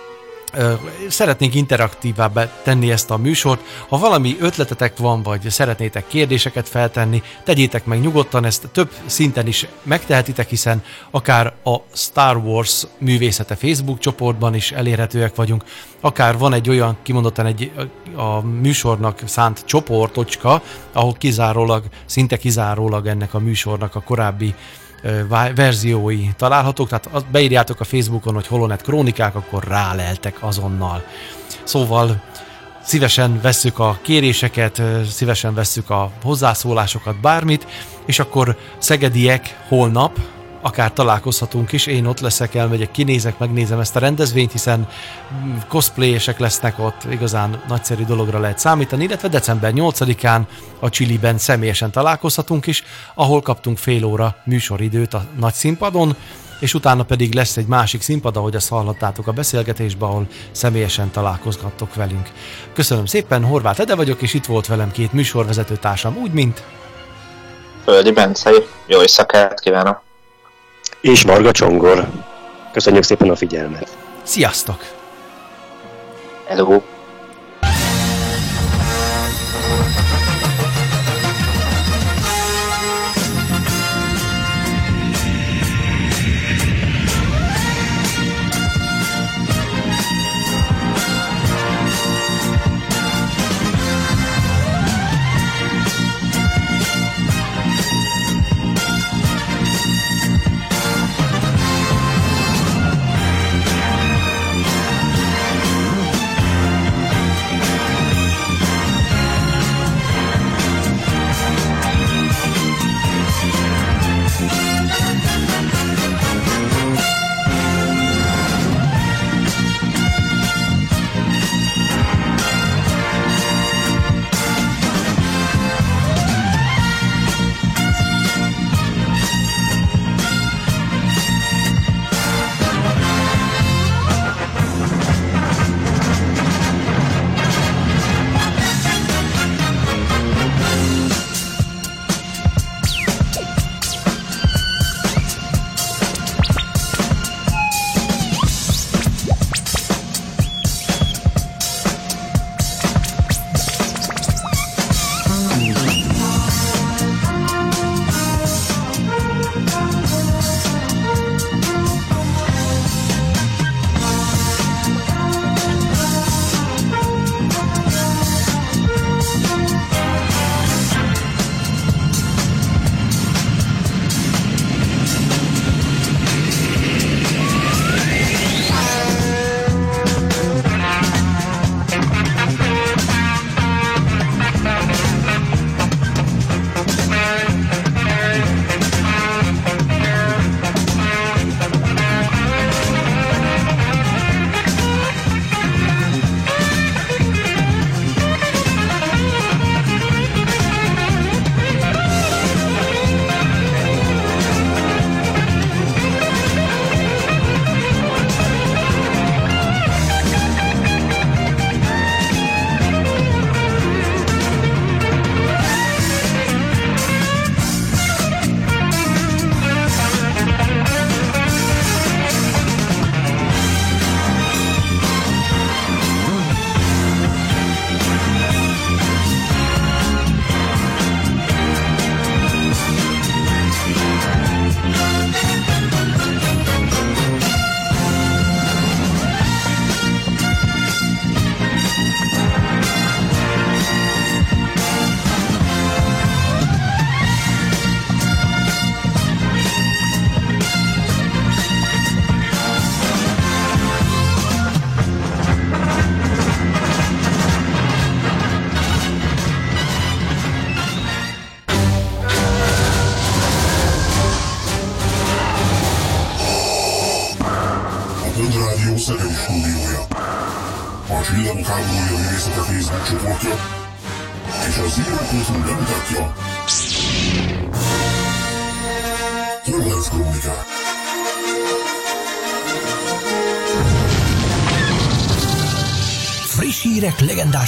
szeretnénk interaktívá tenni ezt a műsort. Ha valami ötletetek van, vagy szeretnétek kérdéseket feltenni, tegyétek meg nyugodtan, ezt több szinten is megtehetitek, hiszen akár a Star Wars művészete Facebook csoportban is elérhetőek vagyunk, akár van egy olyan, kimondottan egy a műsornak szánt csoportocska, ahol kizárólag, szinte kizárólag ennek a műsornak a korábbi verziói találhatók, tehát beírjátok a Facebookon, hogy Holonet Krónikák, akkor ráleltek azonnal. Szóval szívesen vesszük a kéréseket, szívesen vesszük a hozzászólásokat, bármit, és akkor szegediek holnap, akár találkozhatunk is, én ott leszek, elmegyek, kinézek, megnézem ezt a rendezvényt, hiszen cosplayesek lesznek ott, igazán nagyszerű dologra lehet számítani, illetve december 8-án a Chiliben személyesen találkozhatunk is, ahol kaptunk fél óra műsoridőt a nagy színpadon, és utána pedig lesz egy másik színpad, ahogy azt hallottátok a beszélgetésben, ahol személyesen találkozhattok velünk. Köszönöm szépen, Horváth Ede vagyok, és itt volt velem két műsorvezető társam, úgy, mint... Földi Bence, jó éjszakát kívánok! és Varga Csongor. Köszönjük szépen a figyelmet! Sziasztok! Hello!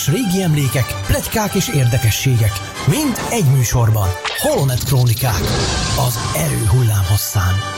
Legendás régi emlékek, pletykák és érdekességek. Mind egy műsorban. Holonet Krónikák. Az erő hullám hosszán.